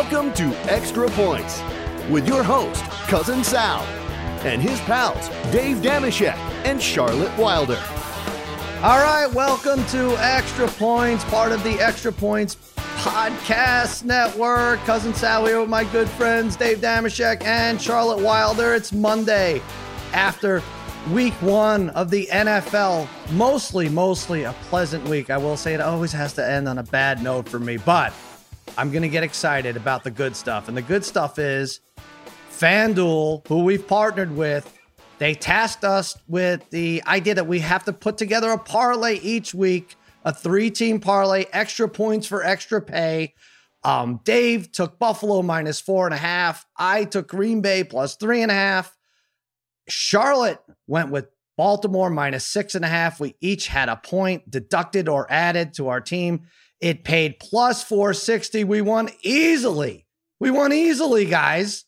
Welcome to Extra Points with your host, Cousin Sal, and his pals, Dave Dameshek and Charlotte Wilder. All right, welcome to Extra Points, part of the Extra Points Podcast Network. Cousin Sal here with my good friends, Dave Dameshek and Charlotte Wilder. It's Monday after week one of the NFL. Mostly, mostly a pleasant week. I will say it always has to end on a bad note for me, but I'm going to get excited about the good stuff. And the good stuff is FanDuel, who we've partnered with, they tasked us with the idea that we have to put together a parlay each week, a three team parlay, extra points for extra pay. Um, Dave took Buffalo minus four and a half. I took Green Bay plus three and a half. Charlotte went with Baltimore minus six and a half. We each had a point deducted or added to our team. It paid plus 460. We won easily. We won easily, guys.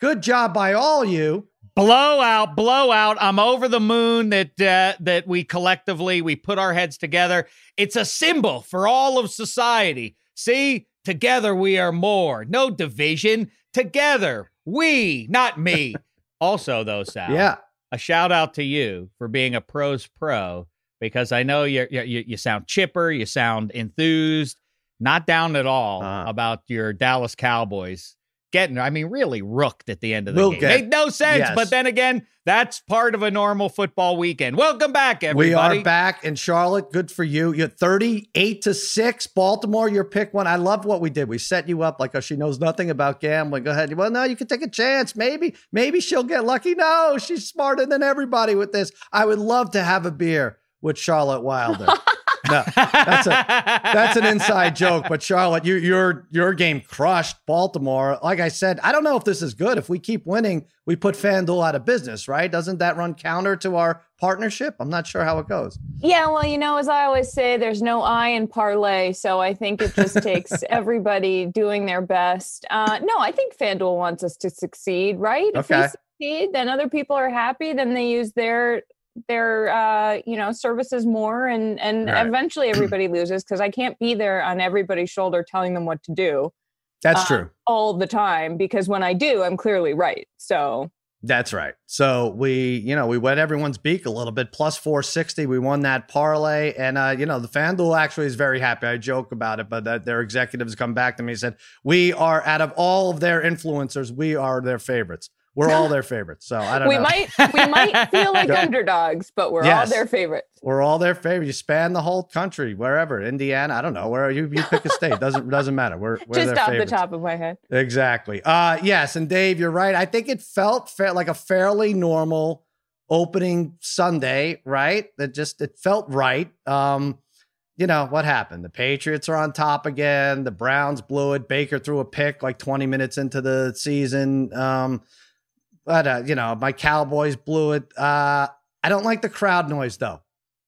Good job by all you. Blowout, blowout. I'm over the moon that uh, that we collectively we put our heads together. It's a symbol for all of society. See, together we are more. No division. Together, we, not me. also, though, Sal. Yeah. A shout out to you for being a pros pro because I know you you you sound chipper, you sound enthused, not down at all Uh. about your Dallas Cowboys getting. I mean, really rooked at the end of the We'll game. get- Made no sense, Yes. but then again, that's part of a normal football weekend. Welcome back, everybody. We are back in Charlotte. Good for you. You're 38 to 6. Baltimore, your pick one. I love what we did. We set you up like, oh, she knows nothing about gambling. Go ahead. Well, no, you can take a chance. Maybe, maybe she'll get lucky. No, she's smarter than everybody with this. I would love to have a beer with Charlotte Wilder. no, that's a that's an inside joke. But Charlotte, you, your your game crushed Baltimore. Like I said, I don't know if this is good. If we keep winning, we put FanDuel out of business, right? Doesn't that run counter to our partnership? I'm not sure how it goes. Yeah, well, you know, as I always say, there's no I in parlay, so I think it just takes everybody doing their best. Uh, no, I think FanDuel wants us to succeed, right? If we Okay. succeed, then other people are happy. Then they use their their uh, you know services more, and and Right. eventually everybody loses because I can't be there on everybody's shoulder telling them what to do That's Uh, true. all the time. Because when I do, I'm clearly right. So That's right. So we, you know, we wet everyone's beak a little bit. Plus 460. We won that parlay. And, uh, you know, the FanDuel actually is very happy. I joke about it, but that their executives come back to me and said, we are out of all of their influencers, we are their favorites. We're all their favorites. So I don't we know. might we might feel like underdogs, but we're all their favorites. We're all their favorite. You span the whole country, wherever, Indiana. I don't know where you, you pick a state. Doesn't doesn't matter. We're, we're Just off favorites. the top of my head. Exactly. Uh yes, and Dave, you're right. I think it felt fa- like a fairly normal opening Sunday, right? That just it felt right. Um you know what happened? The Patriots are on top again. The Browns blew it. Baker threw a pick like 20 minutes into the season. Um but uh, you know, my Cowboys blew it. Uh I don't like the crowd noise though.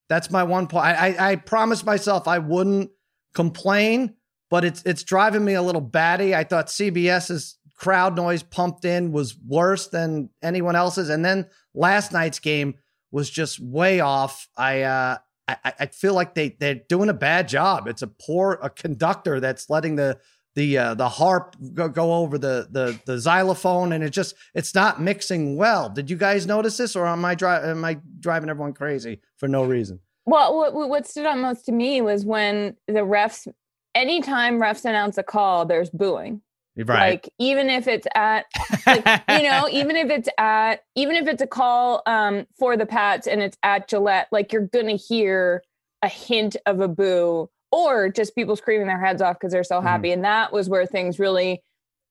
That's my one point. I, I, I promised myself I wouldn't complain, but it's it's driving me a little batty. I thought CBS's crowd noise pumped in was worse than anyone else's, and then last night's game was just way off. I uh, I, I feel like they they're doing a bad job. It's a poor a conductor that's letting the the uh, the harp go, go over the the the xylophone, and it just it's not mixing well. Did you guys notice this, or am I dri- am I driving everyone crazy for no reason? Well, what, what what stood out most to me was when the refs, anytime refs announce a call, there's booing. Right. Like even if it's at, like, you know, even if it's at, even if it's a call um, for the Pats and it's at Gillette, like you're gonna hear a hint of a boo or just people screaming their heads off because they're so Mm-hmm. happy. And that was where things really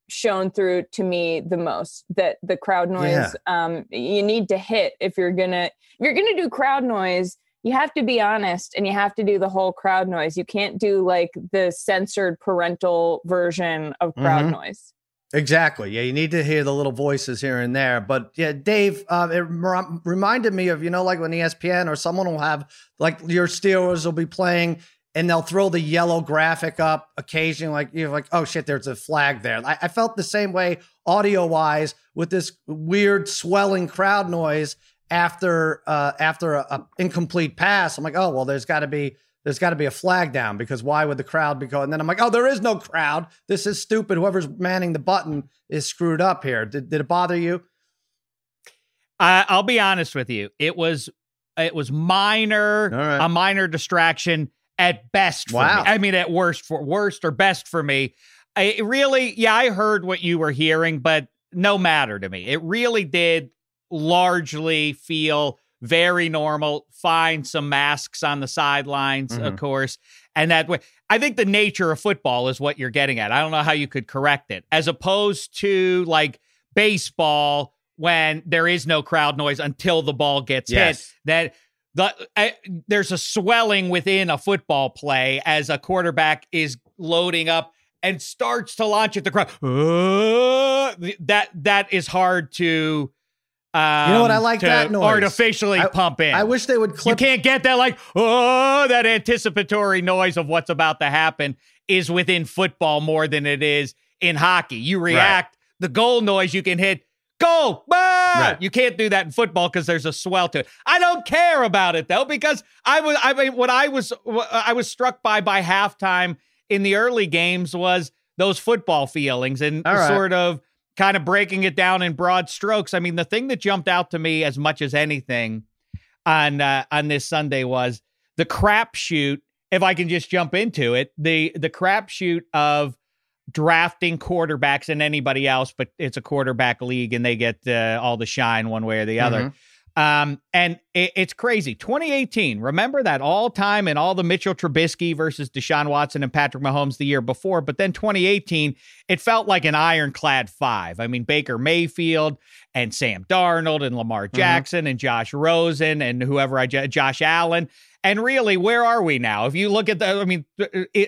shone through to me the most. That the crowd noise, Yeah. um, you need to hit if you're gonna if you're gonna do crowd noise. You have to be honest and you have to do the whole crowd noise. You can't do like the censored parental version of crowd Mhm. noise. Exactly. Yeah, you need to hear the little voices here and there. But yeah, Dave, uh, it rem- reminded me of you know like when ESPN or someone will have like your Steelers will be playing and they'll throw the yellow graphic up occasionally, like you're like, oh shit, there's a flag there. I, I felt the same way audio wise with this weird swelling crowd noise after uh, after a, a incomplete pass. I'm like, oh well, there's got to be there's got to be a flag down because why would the crowd be going? And then I'm like, oh, there is no crowd. This is stupid. Whoever's manning the button is screwed up here. Did, did it bother you? Uh, I'll be honest with you. It was it was minor, right. a minor distraction at best for Wow. me. I mean, at worst for worst or best for me. I it really, yeah, I heard what you were hearing, but no matter to me. It really did largely feel very normal. Find some masks on the sidelines, of Mhm. course, and that way. I think the nature of football is what you're getting at. I don't know how you could correct it, as opposed to like baseball when there is no crowd noise until the ball gets hit. That the uh, there's a swelling within a football play as a quarterback is loading up and starts to launch at the crowd. Uh, that that is hard to. Um, You know what? I like that noise. Artificially I- pump in. I wish they would clip. you can't get that like oh that anticipatory noise of what's about to happen is within football more than it is in hockey. You react the goal noise you can hit goal. Ah! Right. You can't do that in football because there's a swell to it. I don't care about it though because I was I mean what I was what I was struck by by halftime in the early games was those football feelings and right. sort of kind of breaking it down in broad strokes. I mean the thing that jumped out to me as much as anything on uh, on this Sunday was the crapshoot. If I can just jump into it, the the crapshoot of drafting quarterbacks and anybody else, but it's a quarterback league and they get uh, all the shine one way or the other. Um, and it, it's crazy. 2018, remember that all time and all the Mitchell Trubisky versus Deshaun Watson and Patrick Mahomes the year before. But then 2018, it felt like an ironclad five. I mean, Baker Mayfield and Sam Darnold and Lamar Jackson and Josh Rosen and whoever I, Josh Allen. And really, where are we now? If you look at the, I mean,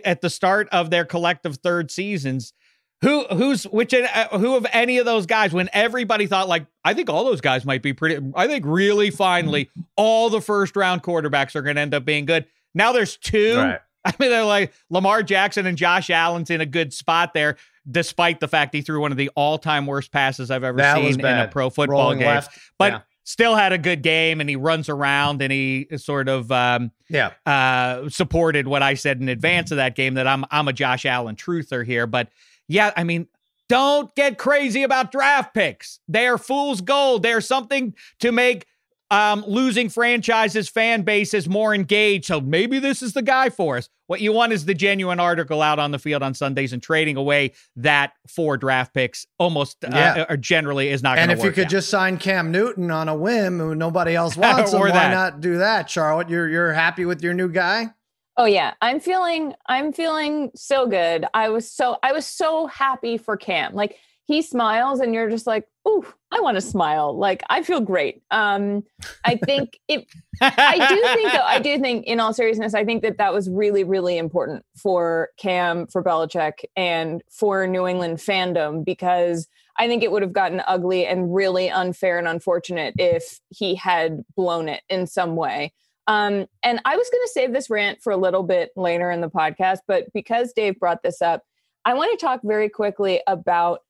at the start of their collective third seasons, who who's which uh, who of any of those guys when everybody thought like I think all those guys might be pretty I think really finally all the first round quarterbacks are going to end up being good. Now there's two. Right. I mean they're like Lamar Jackson and Josh Allen's in a good spot there despite the fact he threw one of the all-time worst passes I've ever That seen in a pro football Rolling game. left. But yeah. Still had a good game and he runs around and he sort of um yeah. uh, supported what I said in advance of that game that I'm I'm a Josh Allen truther here, but yeah, I mean, don't get crazy about draft picks. They are fool's gold. They're something to make um, losing franchises, fan bases more engaged. So maybe this is the guy for us. What you want is the genuine article out on the field on Sundays and trading away that four draft picks almost uh, Yeah. or generally is not going to work. And if work. you could out. just sign Cam Newton on a whim who nobody else wants, him, Or why not do that, Charlotte? You're you're happy with your new guy? Oh yeah, I'm feeling I'm feeling so good. I was so I was so happy for Cam. Like he smiles and you're just like, "Ooh, I want to smile." Like I feel great. Um I think it I do think though, I do think in all seriousness, I think that that was really really important for Cam, for Belichick and for New England fandom because I think it would have gotten ugly and really unfair and unfortunate if he had blown it in some way. Um, and I was going to save this rant for a little bit later in the podcast, but because Dave brought this up, I want to talk very quickly about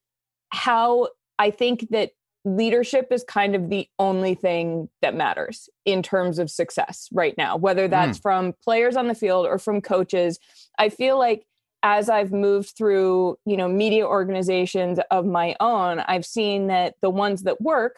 how I think that leadership is kind of the only thing that matters in terms of success right now, whether hmm. that's from players on the field or from coaches. I feel like as I've moved through, you know, media organizations of my own, I've seen that the ones that work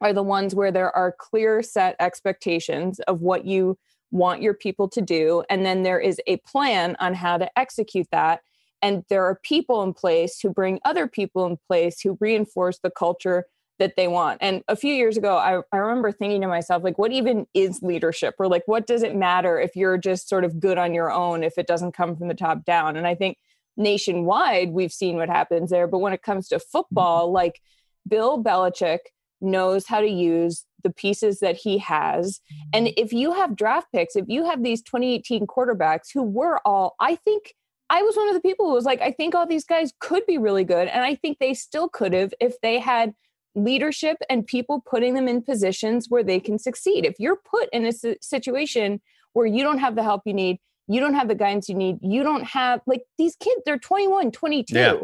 are the ones where there are clear set expectations of what you want your people to do and then there is a plan on how to execute that and there are people in place who bring other people in place who reinforce the culture that they want. And a few years ago I, I remember thinking to myself like what even is leadership? Or like what does it matter if you're just sort of good on your own if it doesn't come from the top down? And i think nationwide we've seen what happens there. But when it comes to football mm-hmm. like bill belichick knows how to use the pieces that he has. And mm-hmm. if you have draft picks, if you have these 2018 quarterbacks who were all, I think I was one of the people who was like, I think all these guys could be really good. And I think they still could have if they had leadership and people putting them in positions where they can succeed. If you're put in a situation where you don't have the help you need, you don't have the guidance you need, you don't have like these kids, they're 21, 22. Yeah.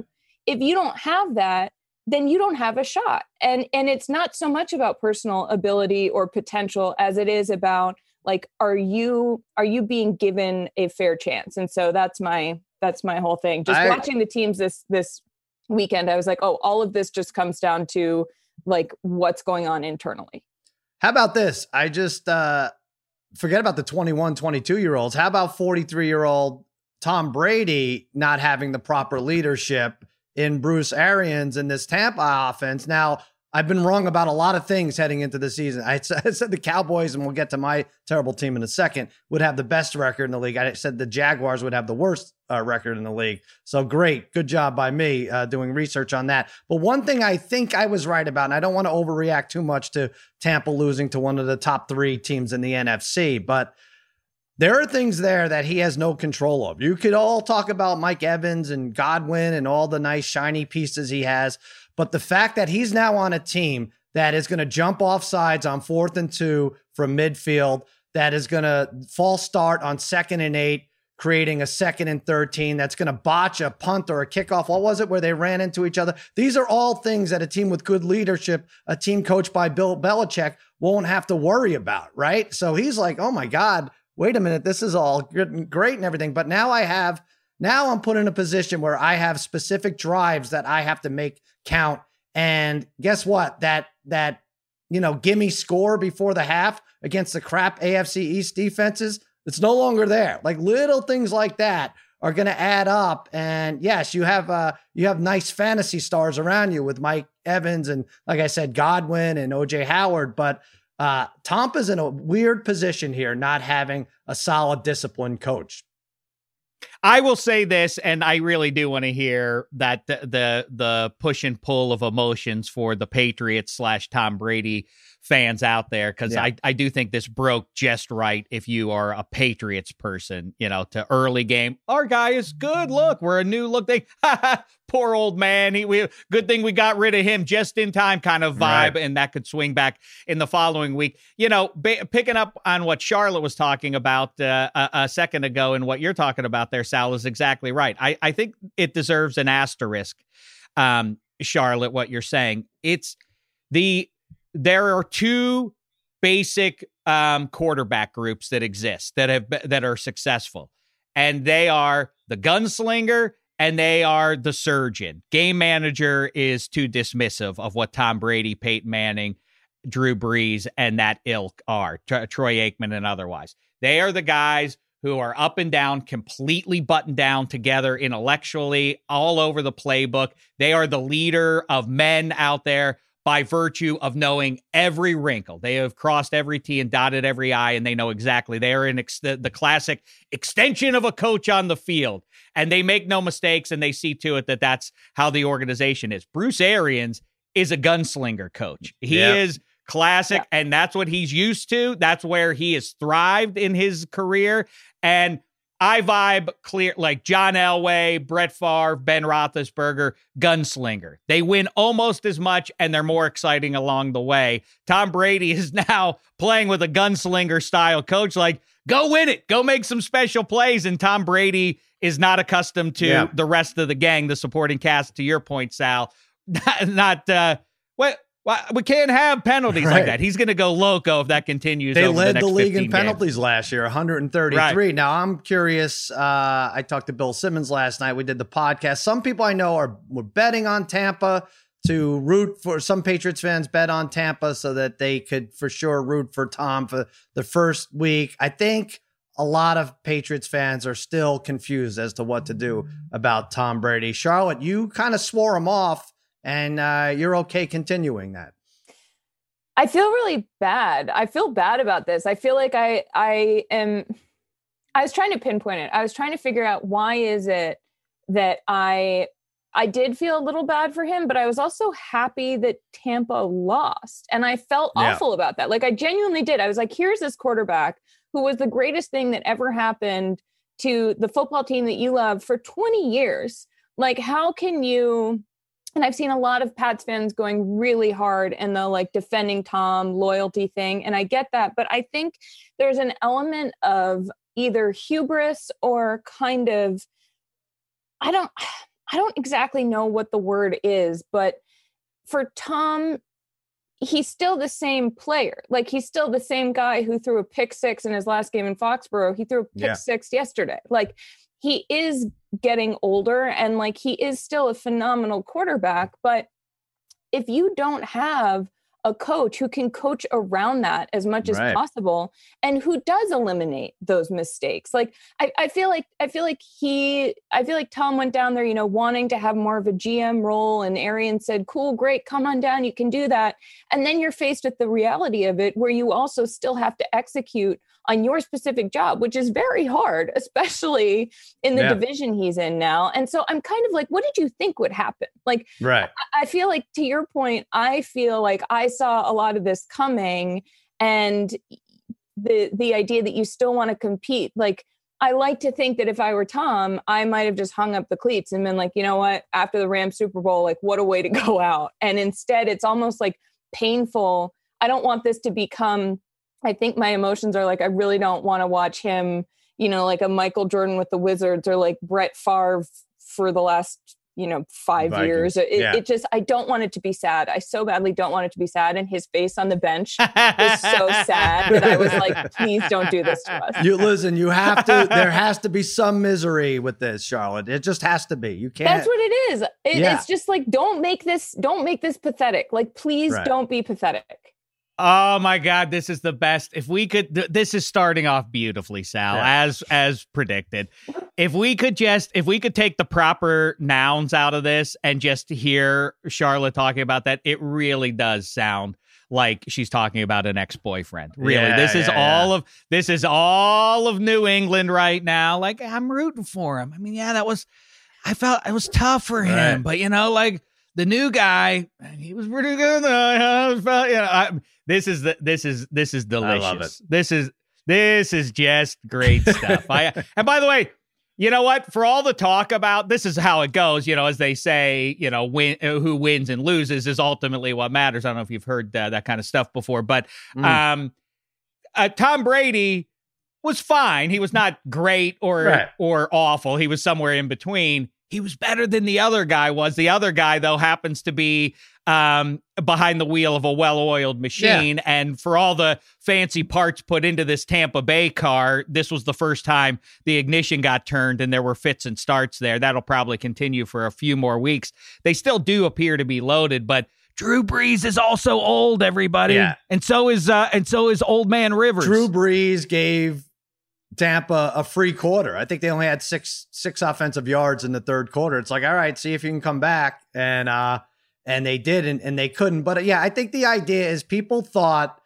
If you don't have that, then you don't have a shot. And and it's not so much about personal ability or potential as it is about like are you are you being given a fair chance and so that's my that's my whole thing. Just I, watching the teams this this weekend i was like oh all of this just comes down to like what's going on internally. How about this? I just uh forget about the 21 22 year olds. How about 43 year old tom brady not having the proper leadership in bruce arians in this tampa offense? Now I've been wrong about a lot of things heading into the season. I said the Cowboys, and we'll get to my terrible team in a second, would have the best record in the league. I said the Jaguars would have the worst uh, record in the league. So great. Good job by me uh, doing research on that. But one thing I think I was right about, and I don't want to overreact too much to Tampa losing to one of the top three teams in the NFC, but there are things there that he has no control of. You could all talk about Mike Evans and Godwin and all the nice shiny pieces he has, but the fact that he's now on a team that is going to jump off sides on fourth and two from midfield, that is going to false start on second and eight, creating a second and 13, that's going to botch a punt or a kickoff. What was it where they ran into each other? These are all things that a team with good leadership, a team coached by Bill Belichick, won't have to worry about, right? So he's like, oh my God, wait a minute, this is all good and great and everything. But now I have, now I'm put in a position where I have specific drives that I have to make count. And guess what? That that you know, gimme score before the half against the crap AFC East defenses, it's no longer there. Like little things like that are going to add up. And yes, you have uh you have nice fantasy stars around you with Mike Evans and like I said, Godwin and OJ Howard, but uh Tampa's in a weird position here, not having a solid disciplined coach. I will say this, and I really do want to hear that the, the, the push and pull of emotions for the Patriots slash Tom Brady fans out there because yeah. I, I do think this broke just right if you are a Patriots person, you know, to early game. Our guy is good. Look, we're a new look. They poor old man. He we good thing we got rid of him just in time kind of vibe, right. and that could swing back in the following week. You know, ba- picking up on what Charlotte was talking about uh, a, a, second ago, and what you're talking about there, Sal, is exactly right. I, I think it deserves an asterisk. Um, Charlotte, what you're saying, it's the there are two basic um, quarterback groups that exist that have that are successful, and they are the gunslinger and they are the surgeon. Game manager is too dismissive of what Tom Brady, Peyton Manning, Drew Brees, and that ilk are. Troy Aikman and otherwise. They are the guys who are up and down, completely buttoned down together intellectually, all over the playbook. They are the leader of men out there by virtue of knowing every wrinkle. They have crossed every T and dotted every I, and they know exactly. They are in ex- the, the classic extension of a coach on the field, and they make no mistakes, and they see to it that that's how the organization is. Bruce Arians is a gunslinger coach. He yeah. is classic, yeah. and that's what he's used to. That's where he has thrived in his career. And I vibe clear like John Elway, Brett Favre, Ben Roethlisberger, gunslinger. They win almost as much and they're more exciting along the way. Tom Brady is now playing with a gunslinger style coach. Like, go win it, go make some special plays. And Tom Brady is not accustomed to yeah. the rest of the gang, the supporting cast. To your point, Sal, not, not uh, what well, we can't have penalties right. like that. He's going to go loco if that continues. They led the, the league in penalties games. last year, 133. Right. Now I'm curious. Uh, I talked to Bill Simmons last night. We did the podcast. Some people I know are were betting on Tampa to root for. Some Patriots fans bet on Tampa so that they could for sure root for Tom for the first week. I think a lot of Patriots fans are still confused as to what to do about Tom Brady. Charlotte, you kind of swore him off and uh, you're okay continuing that. I feel really bad. I feel bad about this. I feel like I I am. I was trying to pinpoint it. I was trying to figure out why is it that I I did feel a little bad for him, but I was also happy that Tampa lost. And I felt yeah. awful about that. Like I genuinely did. I was like, here's this quarterback who was the greatest thing that ever happened to the football team that you love for 20 years. Like, how can you and I've seen a lot of Pats fans going really hard in the like defending Tom loyalty thing. And I get that. But I think there's an element of either hubris or kind of, I don't, I don't exactly know what the word is, but for Tom he's still the same player. Like he's still the same guy who threw a pick six in his last game in Foxborough. He threw a pick Yeah. six yesterday. Like he is getting older and like he is still a phenomenal quarterback. But if you don't have a coach who can coach around that as much Right. as possible and who does eliminate those mistakes like I, I feel like i feel like he i feel like tom went down there you know wanting to have more of a gm role and Arians said cool great come on down you can do that and then you're faced with the reality of it where you also still have to execute on your specific job which is very hard especially in the Yeah. division he's in now and so i'm kind of like what did you think would happen like Right. I feel like to your point, I feel like I saw a lot of this coming and the the idea that you still want to compete. Like I like to think that if I were Tom, I might have just hung up the cleats and been like, you know what, after the Rams Super Bowl, like what a way to go out. And instead it's almost like painful. I don't want this to become I think my emotions are like I really don't want to watch him, you know, like a Michael Jordan with the Wizards or like Brett Favre for the last you know five Vikings, years it, yeah. it just i don't want it to be sad i so badly don't want it to be sad and his face on the bench was so sad that i was like please don't do this to us You listen, you have to there has to be some misery with this, Charlotte. It just has to be. You can't that's what it is it, Yeah. it's just like don't make this don't make this pathetic like please Right. don't be pathetic Oh my God, this is the best. If we could, th- this is starting off beautifully, Sal, Yeah. as as predicted. If we could just, if we could take the proper nouns out of this and just hear Charlotte talking about that, it really does sound like she's talking about an ex-boyfriend. Really, Yeah, this is yeah, all of this is all of New England right now. Like I'm rooting for him. I mean, yeah, that was, I felt it was tough for him, Right. but you know, like the new guy, he was pretty good. I felt, you know, I, this is the this is this is delicious. love it. This is this is just great stuff. I and by the way, you know what? For all the talk about this is how it goes. You know, as they say, you know, win uh, who wins and loses is ultimately what matters. I don't know if you've heard uh, that kind of stuff before, but Mm. um, uh, Tom Brady was fine. He was not great or Right. or awful. He was somewhere in between. He was better than the other guy was. The other guy, though, happens to be um, behind the wheel of a well-oiled machine. And for all the fancy parts put into this Tampa Bay car, this was the first time the ignition got turned, and there were fits and starts there. That'll probably continue for a few more weeks. They still do appear to be loaded, but. Drew Brees is also old, everybody, Yeah. and so is uh, and so is Old Man Rivers. Drew Brees gave Tampa a free quarter. I think they only had six six offensive yards in the third quarter. It's like, all right, see if you can come back. And uh and they did and, and they couldn't. But uh, yeah, I think the idea is people thought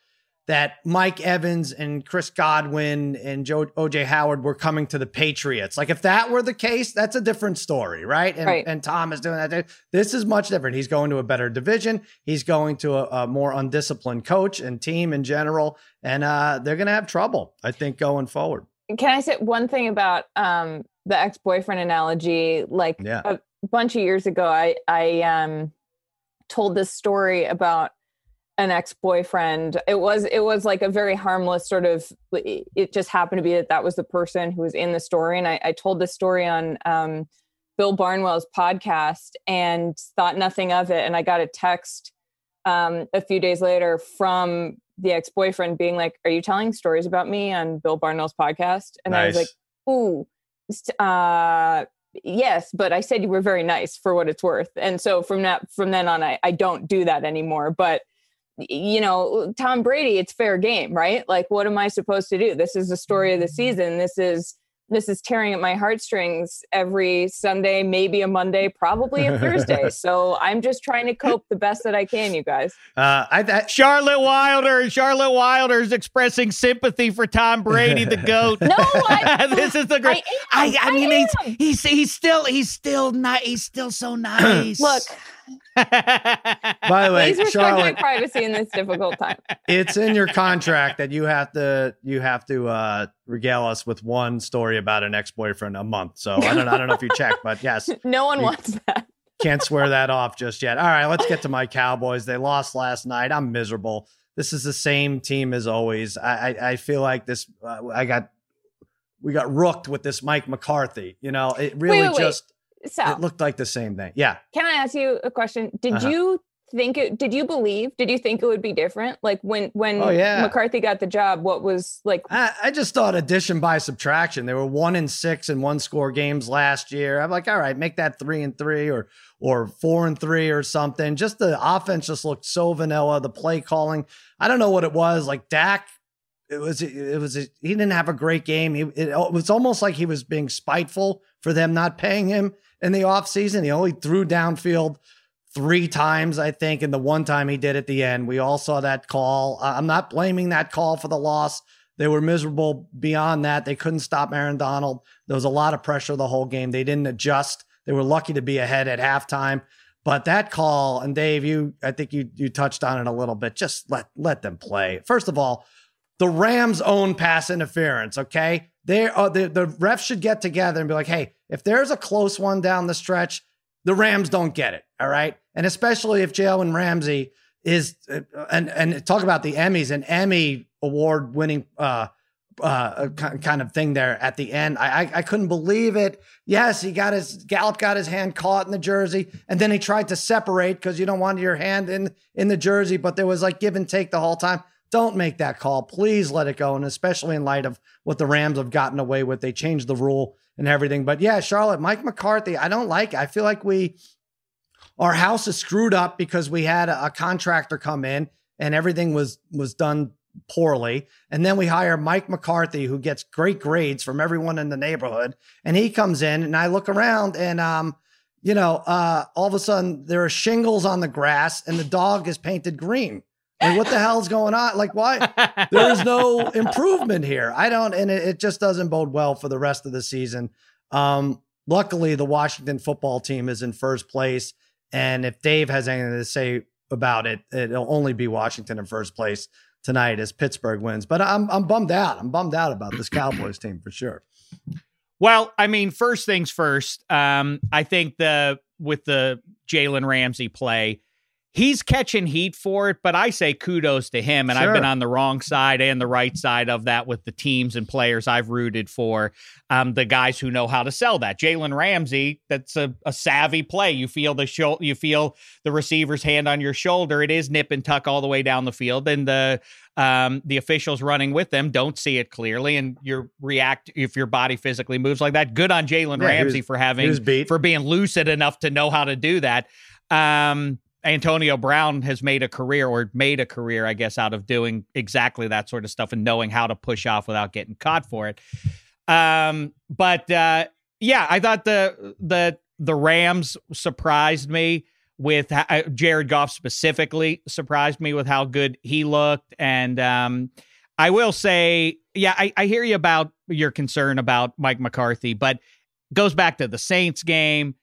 that Mike Evans and Chris Godwin and Joe OJ Howard were coming to the Patriots. Like if that were the case, that's a different story, right? And Right. and Tom is doing that. This is much different. He's going to a better division. He's going to a, a more undisciplined coach and team in general, and uh, they're going to have trouble, I think, going forward. Can i say one thing about um the ex-boyfriend analogy like Yeah. a bunch of years ago i i um told this story about an ex-boyfriend it was it was like a very harmless sort of it just happened to be that that was the person who was in the story and i, I told this story on um, bill barnwell's podcast and thought nothing of it and i got a text um, a few days later from the ex-boyfriend being like are you telling stories about me on bill Barnwell's podcast? And i was like ooh uh yes but i said you were very nice for what it's worth. And so from that from then on i, I don't do that anymore. But you know tom brady it's fair game right? Like what am i supposed to do? This is the story of the season. This is this is tearing at my heartstrings every sunday maybe a monday probably a thursday so i'm just trying to cope the best that i can you guys uh, I, I Charlotte Wilder. Charlotte Wilder is expressing sympathy for Tom Brady, the goat. no I, this is the great. I, I, mean, he's he's he's still he's still not he's still so nice. look by the way, please respect my Charlotte, privacy in this difficult time it's in your contract that you have to you have to uh, regale us with one story about an ex boyfriend a month. So I don't I don't know if you checked, but yes, no one You- wants that can't swear that off just yet. All right, let's get to my Cowboys. They lost last night. I'm miserable. This is the same team as always. I I, I feel like this. Uh, I got we got rooked with this Mike McCarthy. You know, it really wait, wait. just Sal, it looked like the same thing. Yeah. can I ask you a question? Did Uh-huh. you think it? Did you believe? Did you think it would be different? Like when when Oh, yeah. McCarthy got the job, what was like? I, I just thought addition by subtraction. They were one and six in one score games last year. I'm like, all right, make that three and three or or four and three or something. Just the offense just looked so vanilla. The play calling, I don't know what it was. Like Dak, it was it was he didn't have a great game. He it, it was almost like he was being spiteful for them not paying him in the offseason. He only threw downfield three times, I think, and the one time he did at the end. We all saw that call. I'm not blaming that call for the loss. They were miserable beyond that. They couldn't stop Aaron Donald. There was a lot of pressure the whole game. They didn't adjust. They were lucky to be ahead at halftime. But that call, and Dave, you I think you you touched on it a little bit. Just let let them play. First of all, the Rams own pass interference. Okay, they are the the refs should get together and be like, hey, if there's a close one down the stretch, the Rams don't get it. All right, and especially if Jalen Ramsey is uh, and and talk about the Emmys, an Emmy award winning uh uh kind of thing there at the end. I, I I couldn't believe it. Yes, he got his Gallup got his hand caught in the jersey, and then he tried to separate because you don't want your hand in in the jersey, but there was like give and take the whole time. Don't make that call. Please let it go. And especially in light of what the Rams have gotten away with. They changed the rule and everything. But yeah, Charlotte, Mike McCarthy, I don't like it. I feel like we our house is screwed up because we had a, a contractor come in and everything was was done poorly. And then we hire Mike McCarthy, who gets great grades from everyone in the neighborhood. And he comes in and I look around and um, you know, uh, all of a sudden there are shingles on the grass and the dog is painted green. Like, what the hell's going on? Like, why? There is no improvement here. I don't, and it, it just doesn't bode well for the rest of the season. Um, luckily, the Washington football team is in first place. And if Dave has anything to say about it, it'll only be Washington in first place tonight as Pittsburgh wins. But I'm I'm bummed out. I'm bummed out about this Cowboys team for sure. Well, I mean, first things first. Um, I think the with the Jalen Ramsey play, he's catching heat for it, but I say kudos to him. And I've been on the wrong side and the right side of that with the teams and players I've rooted for. Um, the guys who know how to sell that. Jalen Ramsey, that's a, a savvy play. You feel the show, you feel the receiver's hand on your shoulder. It is nip and tuck all the way down the field, and the um, the officials running with them don't see it clearly, and you react if your body physically moves like that. Good on Jalen Yeah, Ramsey for having for being lucid enough to know how to do that. Um, Antonio Brown has made a career or made a career, I guess, out of doing exactly that sort of stuff and knowing how to push off without getting caught for it. Um, but uh, yeah, I thought the the the Rams surprised me with uh, Jared Goff specifically surprised me with how good he looked, and um, I will say, yeah, I, I hear you about your concern about Mike McCarthy, but goes back to the Saints game.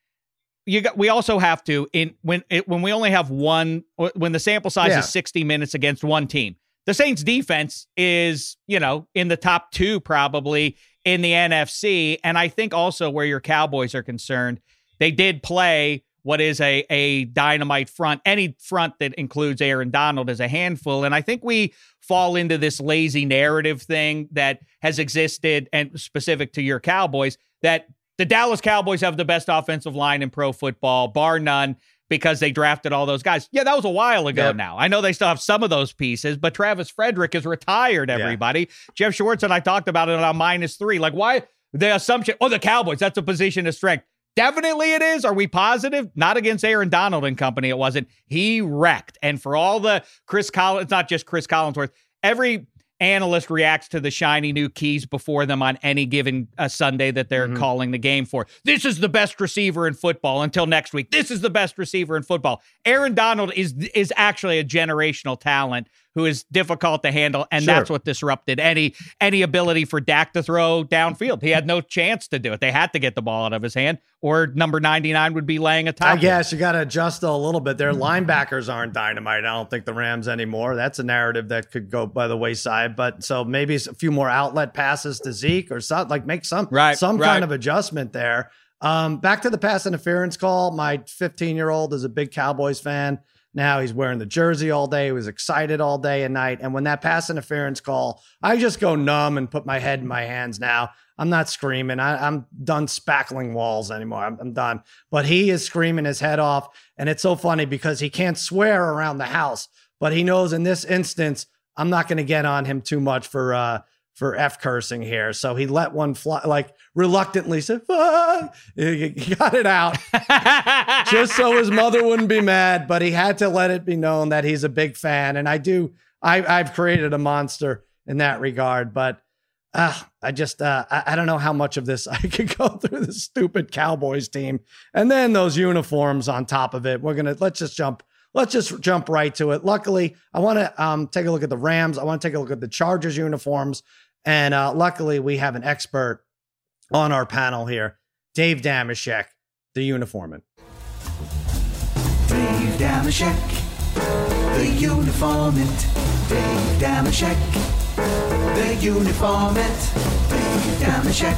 You got. We also have to in when it, when we only have one uh, when the sample size Yeah. is sixty minutes against one team. The Saints defense is you know in the top two probably in the NFC, and I think also where your Cowboys are concerned, they did play what is a a dynamite front. Any front that includes Aaron Donald is a handful, and I think we fall into this lazy narrative thing that has existed and specific to your Cowboys that the Dallas Cowboys have the best offensive line in pro football, bar none, because they drafted all those guys. Yeah, that was a while ago Yep. now. I know they still have some of those pieces, but Travis Frederick is retired, everybody. Jeff Schwartz and I talked about it on minus three. Like, why the assumption, oh, the Cowboys, that's a position of strength. Definitely it is. Are we positive? Not against Aaron Donald and company. It wasn't. He wrecked. And for all the Chris Collins, it's not just Chris Collinsworth, every analyst reacts to the shiny new keys before them on any given uh, Sunday that they're Mhm. calling the game for. This is the best receiver in football until next week. This is the best receiver in football. Aaron Donald is is actually a generational talent who is difficult to handle, and Sure. that's what disrupted any any ability for Dak to throw downfield. He had no chance to do it. They had to get the ball out of his hand, or number ninety nine would be laying a top. I guess you got to adjust a little bit. Their linebackers aren't dynamite. I don't think the Rams anymore. That's a narrative that could go by the wayside. But so maybe a few more outlet passes to Zeke or something like make some Right, some right. kind of adjustment there. Um, back to the pass interference call. My 15 year old is a big Cowboys fan. Now he's wearing the jersey all day. He was excited all day and night. And when that pass interference call, I just go numb and put my head in my hands now. I'm not screaming. I, am done spackling walls anymore. I'm, I'm done. But he is screaming his head off. And it's so funny because he can't swear around the house, but he knows in this instance, I'm not going to get on him too much for uh, for F cursing here. So he let one fly, like reluctantly said, Fuck! he got it out just so his mother wouldn't be mad. But he had to let it be known that he's a big fan. And I do, I, I've created a monster in that regard. But uh, I just, uh, I, I don't know how much of this I could go through this stupid Cowboys team. And then those uniforms on top of it. We're going to, let's just jump let's just jump right to it. Luckily, I want to um, take a look at the Rams. I want to take a look at the Chargers uniforms. And uh, luckily, we have an expert on our panel here, Dave Dameshek, the uniformant. Dave Dameshek, the uniformant. Dave Dameshek, the uniformant. Dave Dameshek,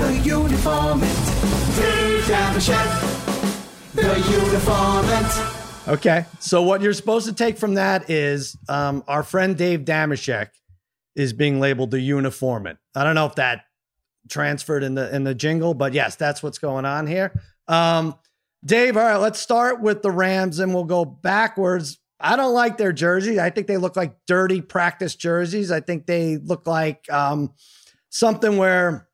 the uniformant. Dave Dameshek, the uniformant. Okay, so what you're supposed to take from that is um, our friend Dave Dameshek is being labeled the uniformant. I don't know if that transferred in the in the jingle, but yes, that's what's going on here. Um, Dave, all right, let's start with the Rams and we'll go backwards. I don't like their jerseys. I think they look like dirty practice jerseys. I think they look like um, something where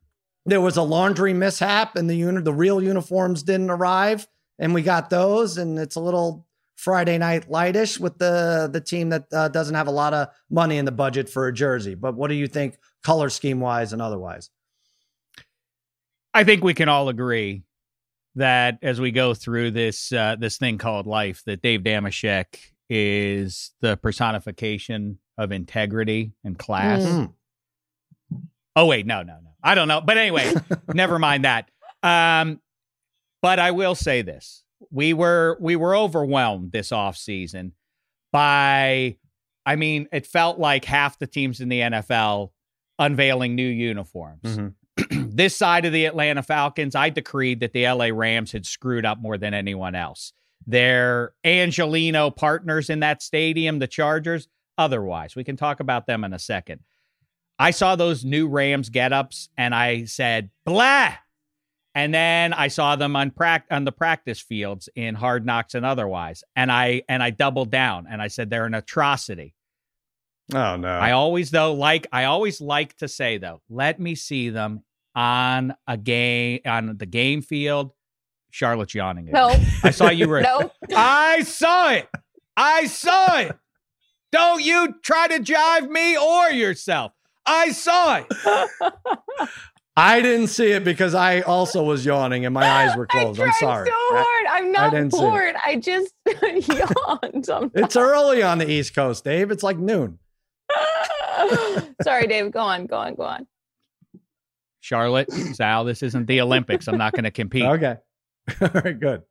there was a laundry mishap and the unit, the real uniforms didn't arrive, and we got those, and it's a little Friday night lightish with the the team that uh, doesn't have a lot of money in the budget for a jersey. But what do you think, color scheme wise and otherwise? I think we can all agree that as we go through this uh, this thing called life, that Dave Dameshek is the personification of integrity and class. Mm. Oh wait, no, no, no. I don't know. But anyway, never mind that. Um, but I will say this we were we were overwhelmed this offseason by I mean, it felt like half the teams in the NFL unveiling new uniforms. Mm-hmm. this side of the Atlanta Falcons, I decreed that the LA Rams had screwed up more than anyone else. Their Angelino partners in that stadium, the Chargers, otherwise. We can talk about them in a second. I saw those new Rams get ups and I said, blah, and then I saw them on prac- on the practice fields in Hard Knocks and otherwise, and I and I doubled down and I said they're an atrocity. Oh no! I always though like I always like to say though, let me see them on a game on the game field. Charlotte's yawning. No, I saw you were. no, I saw it. I saw it. Don't you try to jive me or yourself. I saw it. I didn't see it because I also was yawning and my eyes were closed. I'm sorry. so hard. I'm not bored. I just yawned. It's early on the East Coast, Dave. It's like noon. sorry, Dave. Go on. Go on. Go on. Charlotte, Sal, this isn't the Olympics. I'm not going to compete. Okay. All right. Good.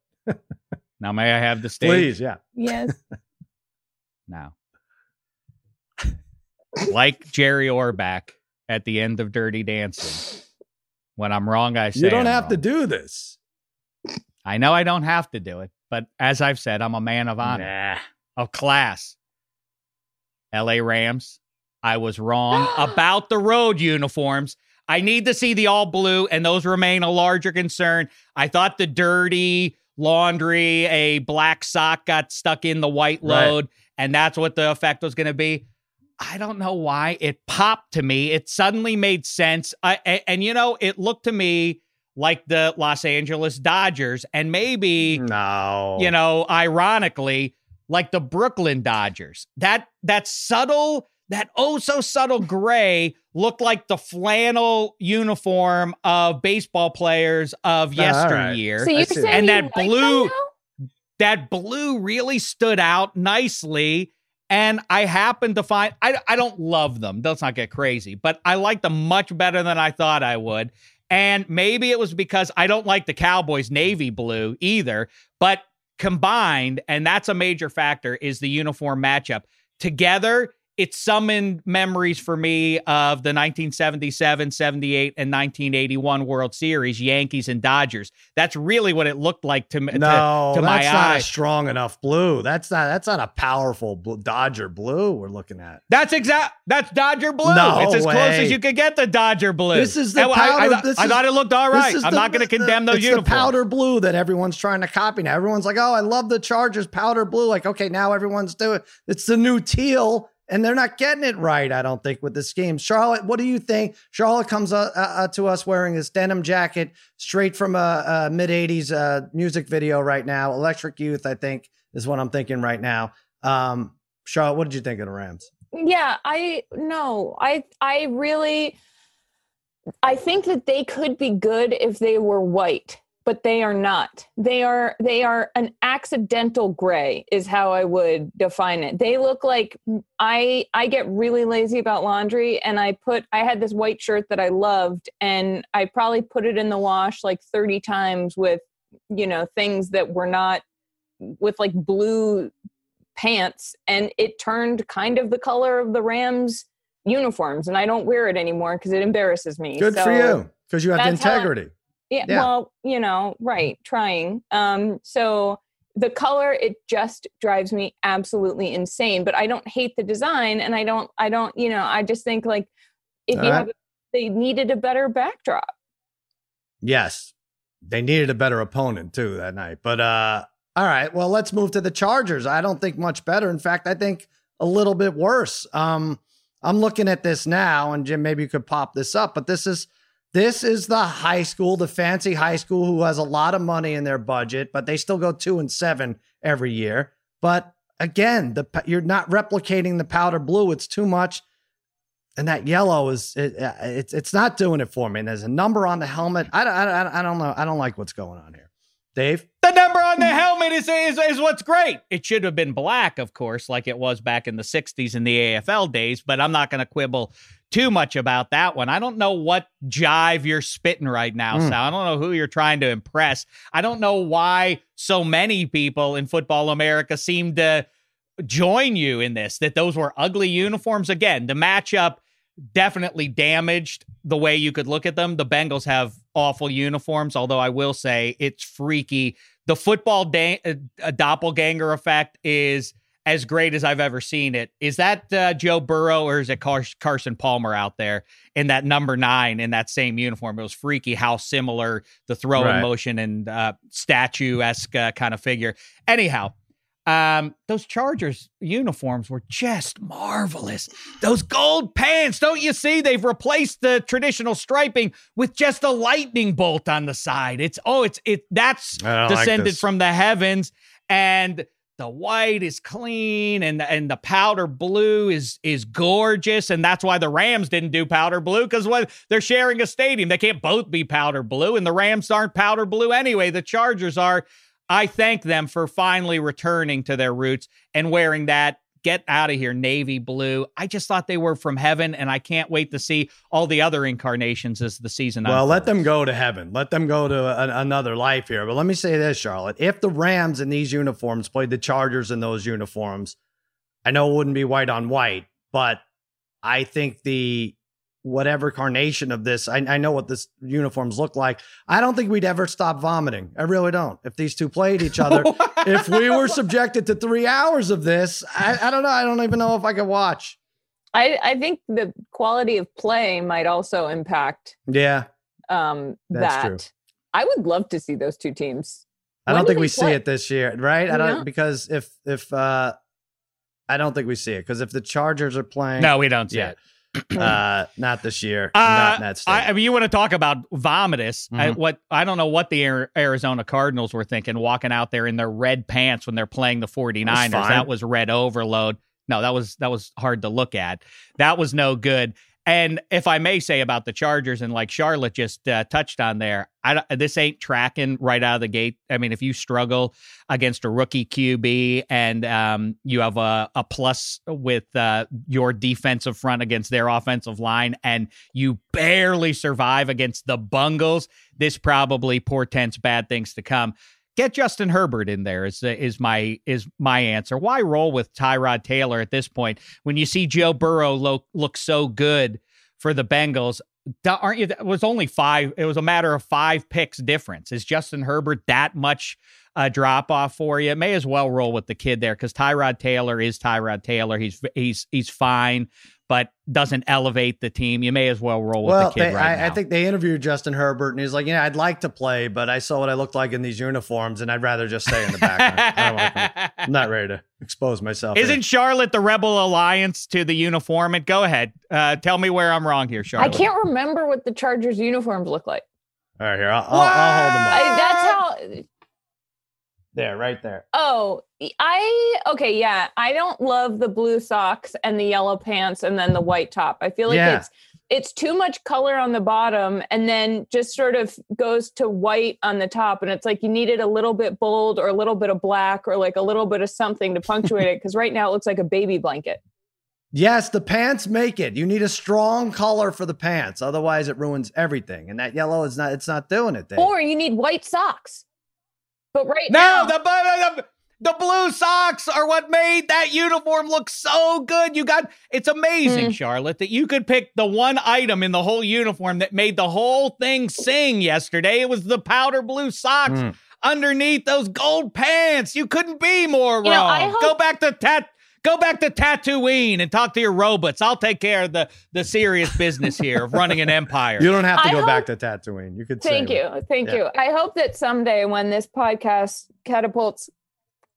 now, may I have the stage? Please. Yeah. Yes. now, like Jerry Orbach at the end of Dirty Dancing when I'm wrong, I say you don't I'm have wrong. to do this. I know I don't have to do it, but as I've said, I'm a man of honor, nah. of class. L.A. Rams. I was wrong about the road uniforms. I need to see the all blue, and those remain a larger concern. I thought the dirty laundry, a black sock got stuck in the white load, right. and that's what the effect was going to be. I don't know why it popped to me. It suddenly made sense. I, and, and, you know, it looked to me like the Los Angeles Dodgers and maybe no. You know, ironically, like the Brooklyn Dodgers. That that subtle, that oh so subtle gray looked like the flannel uniform of baseball players of yesteryear. Right. So you're saying and that blue that blue really stood out nicely and I happen to find I I don't love them. Let's not get crazy, but I like them much better than I thought I would. And maybe it was because I don't like the Cowboys navy blue either, but combined, and that's a major factor, is the uniform matchup. Together, it summoned memories for me of the 1977, 78, and 1981 World Series, Yankees and Dodgers. That's really what it looked like to, me- to, No, to my that's not eye. a strong enough blue. That's not that's not a powerful blue, Dodger blue we're looking at. That's exact. That's Dodger blue. No it's as close as you could get to Dodger blue. This is the I- I, powder- thought- this I is- thought it looked all right. I'm the- not going to the- condemn those it's uniforms. the powder blue that everyone's trying to copy now. Everyone's like, "Oh, I love the Chargers powder blue." Like, okay, now everyone's doing it's the new teal, and they're not getting it right. I don't think with the scheme. Charlotte, what do you think? Charlotte comes uh, uh, uh, to us wearing this denim jacket straight from a, a mid '80s uh, music video right now. Electric Youth, I think, is what I'm thinking right now. Um, Charlotte, what did you think of the Rams? yeah i no i i really i think that they could be good if they were white but they are not they are they are an accidental gray is how i would define it they look like mm, i i get really lazy about laundry and i put i had this white shirt that i loved and i probably put it in the wash like 30 times with you know things that were not with like blue pants and it turned kind of the color of the Rams uniforms and I don't wear it anymore because it embarrasses me. Good for you because you have integrity. Yeah, Yeah. well, you know, right, trying. Um so the color it just drives me absolutely insane, but I don't hate the design and I don't I don't, you know, I just think like if All you right. have they needed a better backdrop. Yes. They needed a better opponent too that night. But uh all right, well let's move to the Chargers. I don't think much better. In fact, I think a little bit worse. Um I'm looking at this now and Jim maybe you could pop this up, but this is this is the high school, the fancy high school who has a lot of money in their budget, but they still go 2 and 7 every year. But again, the you're not replicating the powder blue. It's too much and that yellow is it, uh, it's it's not doing it for me. And there's a number on the helmet. I don't, I don't I don't know. I don't like what's going on here. Dave, The number on the helmet is, is is what's great. It should have been black, of course, like it was back in the '60s in the AFL days. But I'm not going to quibble too much about that one. I don't know what jive you're spitting right now, Mm. Sal. I don't know who you're trying to impress. I don't know why so many people in football America seem to join you in this. That those were ugly uniforms. Again, the matchup definitely damaged the way you could look at them. The Bengals have awful uniforms, although I will say it's freaky. The football da- uh, doppelganger effect is as great as I've ever seen it. Is that uh, Joe Burrow or is it Car- Carson Palmer out there in that number nine in that same uniform? It was freaky how similar the throwing Right. motion and uh, statue esque uh, kind of figure. Anyhow, um, those Chargers uniforms were just marvelous. Those gold pants, don't you see? They've replaced the traditional striping with just a lightning bolt on the side. It's oh, it's it that's don't like descended from the heavens, and the white is clean, and and the powder blue is is gorgeous, and that's why the Rams didn't do powder blue because what they're sharing a stadium, they can't both be powder blue, and the Rams aren't powder blue anyway. The Chargers are. I thank them for finally returning to their roots and wearing that. Get out of here, navy blue. I just thought they were from heaven, and I can't wait to see all the other incarnations as the season. well, let them go to heaven. Let them go to a, another life here. But let me say this, Charlotte: if the Rams in these uniforms played the Chargers in those uniforms, I know it wouldn't be white on white, but I think the whatever carnation of this, I, I know what this uniforms look like. I don't think we'd ever stop vomiting. I really don't. If these two played each other, if we were subjected to three hours of this, I, I don't know. I don't even know if I could watch. I, I think the quality of play might also impact Yeah, um, That's that. true. I would love to see those two teams. I When don't do think they we see it this year, right? I don't No. because if if uh I don't think we see it because if the Chargers are playing, No, we don't see Yeah. it. Uh, not this year, Uh, not in that I. I mean, you want to talk about vomitous? I, Mhm. what I don't know what the Arizona Cardinals were thinking, walking out there in their red pants when they're playing the 49ers. fine. that was red overload. No, that was that was hard to look at. That was no good. And if I may say about the Chargers and like Charlotte just uh, touched on there, I this ain't tracking right out of the gate. I mean, if you struggle against a rookie QB and um, you have a, a plus with uh, your defensive front against their offensive line, and you barely survive against the Bungles, this probably portends bad things to come. Get Justin Herbert in there is is my is my answer. Why roll with Tyrod Taylor at this point when you see Joe Burrow look look so good for the Bengals? Aren't you? It was only five. It was a matter of five picks difference. Is Justin Herbert that much a drop off for you? May as well roll with the kid there because Tyrod Taylor is Tyrod Taylor. He's he's he's fine but doesn't elevate the team. You may as well roll with the kid they, right I, now. I think they interviewed Justin Herbert, and he's like, "Yeah, I'd like to play, but I saw what I looked like in these uniforms, and I'd rather just stay in the background. I don't wanna- I'm not ready to expose myself." Isn't Charlotte the Rebel Alliance to the uniform? And go ahead, uh, tell me where I'm wrong here, Charlotte. I can't remember what the Chargers uniforms look like. All right, here I'll, I'll, I'll hold them up. I, that's how. There, right there. Oh, I okay, yeah. I don't love the blue socks and the yellow pants and then the white top. I feel like Yeah. it's it's too much color on the bottom and then just sort of goes to white on the top and it's like you needed a little bit bold or a little bit of black or like a little bit of something to punctuate it because right now it looks like a baby blanket. Yes, the pants make it. You need a strong color for the pants, otherwise it ruins everything. And that yellow is not. It's not doing it. Dave. Or you need white socks. But right no, now the, the the blue socks are what made that uniform look so good. You got it's amazing, Mm. Charlotte, that you could pick the one item in the whole uniform that made the whole thing sing yesterday. It was the powder blue socks Mm. underneath those gold pants. You couldn't be more wrong. Know, I Go back to tat. Go back to Tatooine and talk to your robots. I'll take care of the the serious business here of running an empire. You don't have to I go back to Tatooine. You could. Thank say you. Thank Yeah. you. I hope that someday when this podcast catapults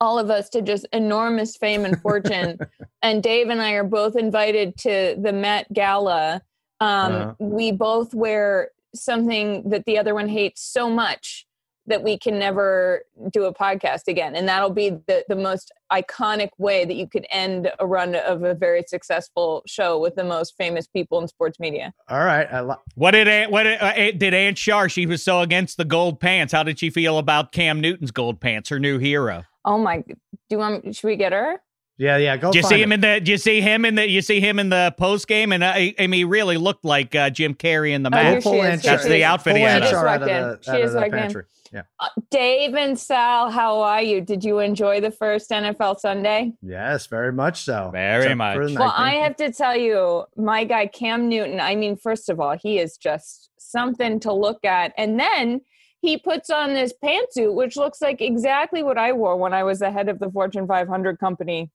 all of us to just enormous fame and fortune, and Dave and I are both invited to the Met Gala, um, Uh-huh. we both wear something that the other one hates so much that we can never do a podcast again. And that'll be the, the most iconic way that you could end a run of a very successful show with the most famous people in sports media. All right. I li- What did Aunt, what did, uh, did Aunt Shar? She was so against the gold pants. How did she feel about Cam Newton's gold pants? Her new hero. Oh my, do you want, should we get her? yeah, yeah. Go. Do you find see it. him in the? Do you see him in the? You see him in the post game, and uh, I, I mean, he really looked like uh, Jim Carrey in the Oh, here match. she is. Aunt Here That's she the is. outfit he had Aunt on. Char out of She just the, walked in. out She of just the walked in. Pantry. Yeah. Uh, Dave and Sal, how are you? Did you enjoy the first NFL Sunday? Yes, very much so. Very Except much. for Well, I game. have to tell you, my guy Cam Newton, I mean, first of all, he is just something to look at. And then he puts on this pantsuit, which looks like exactly what I wore when I was the head of the Fortune 500 company,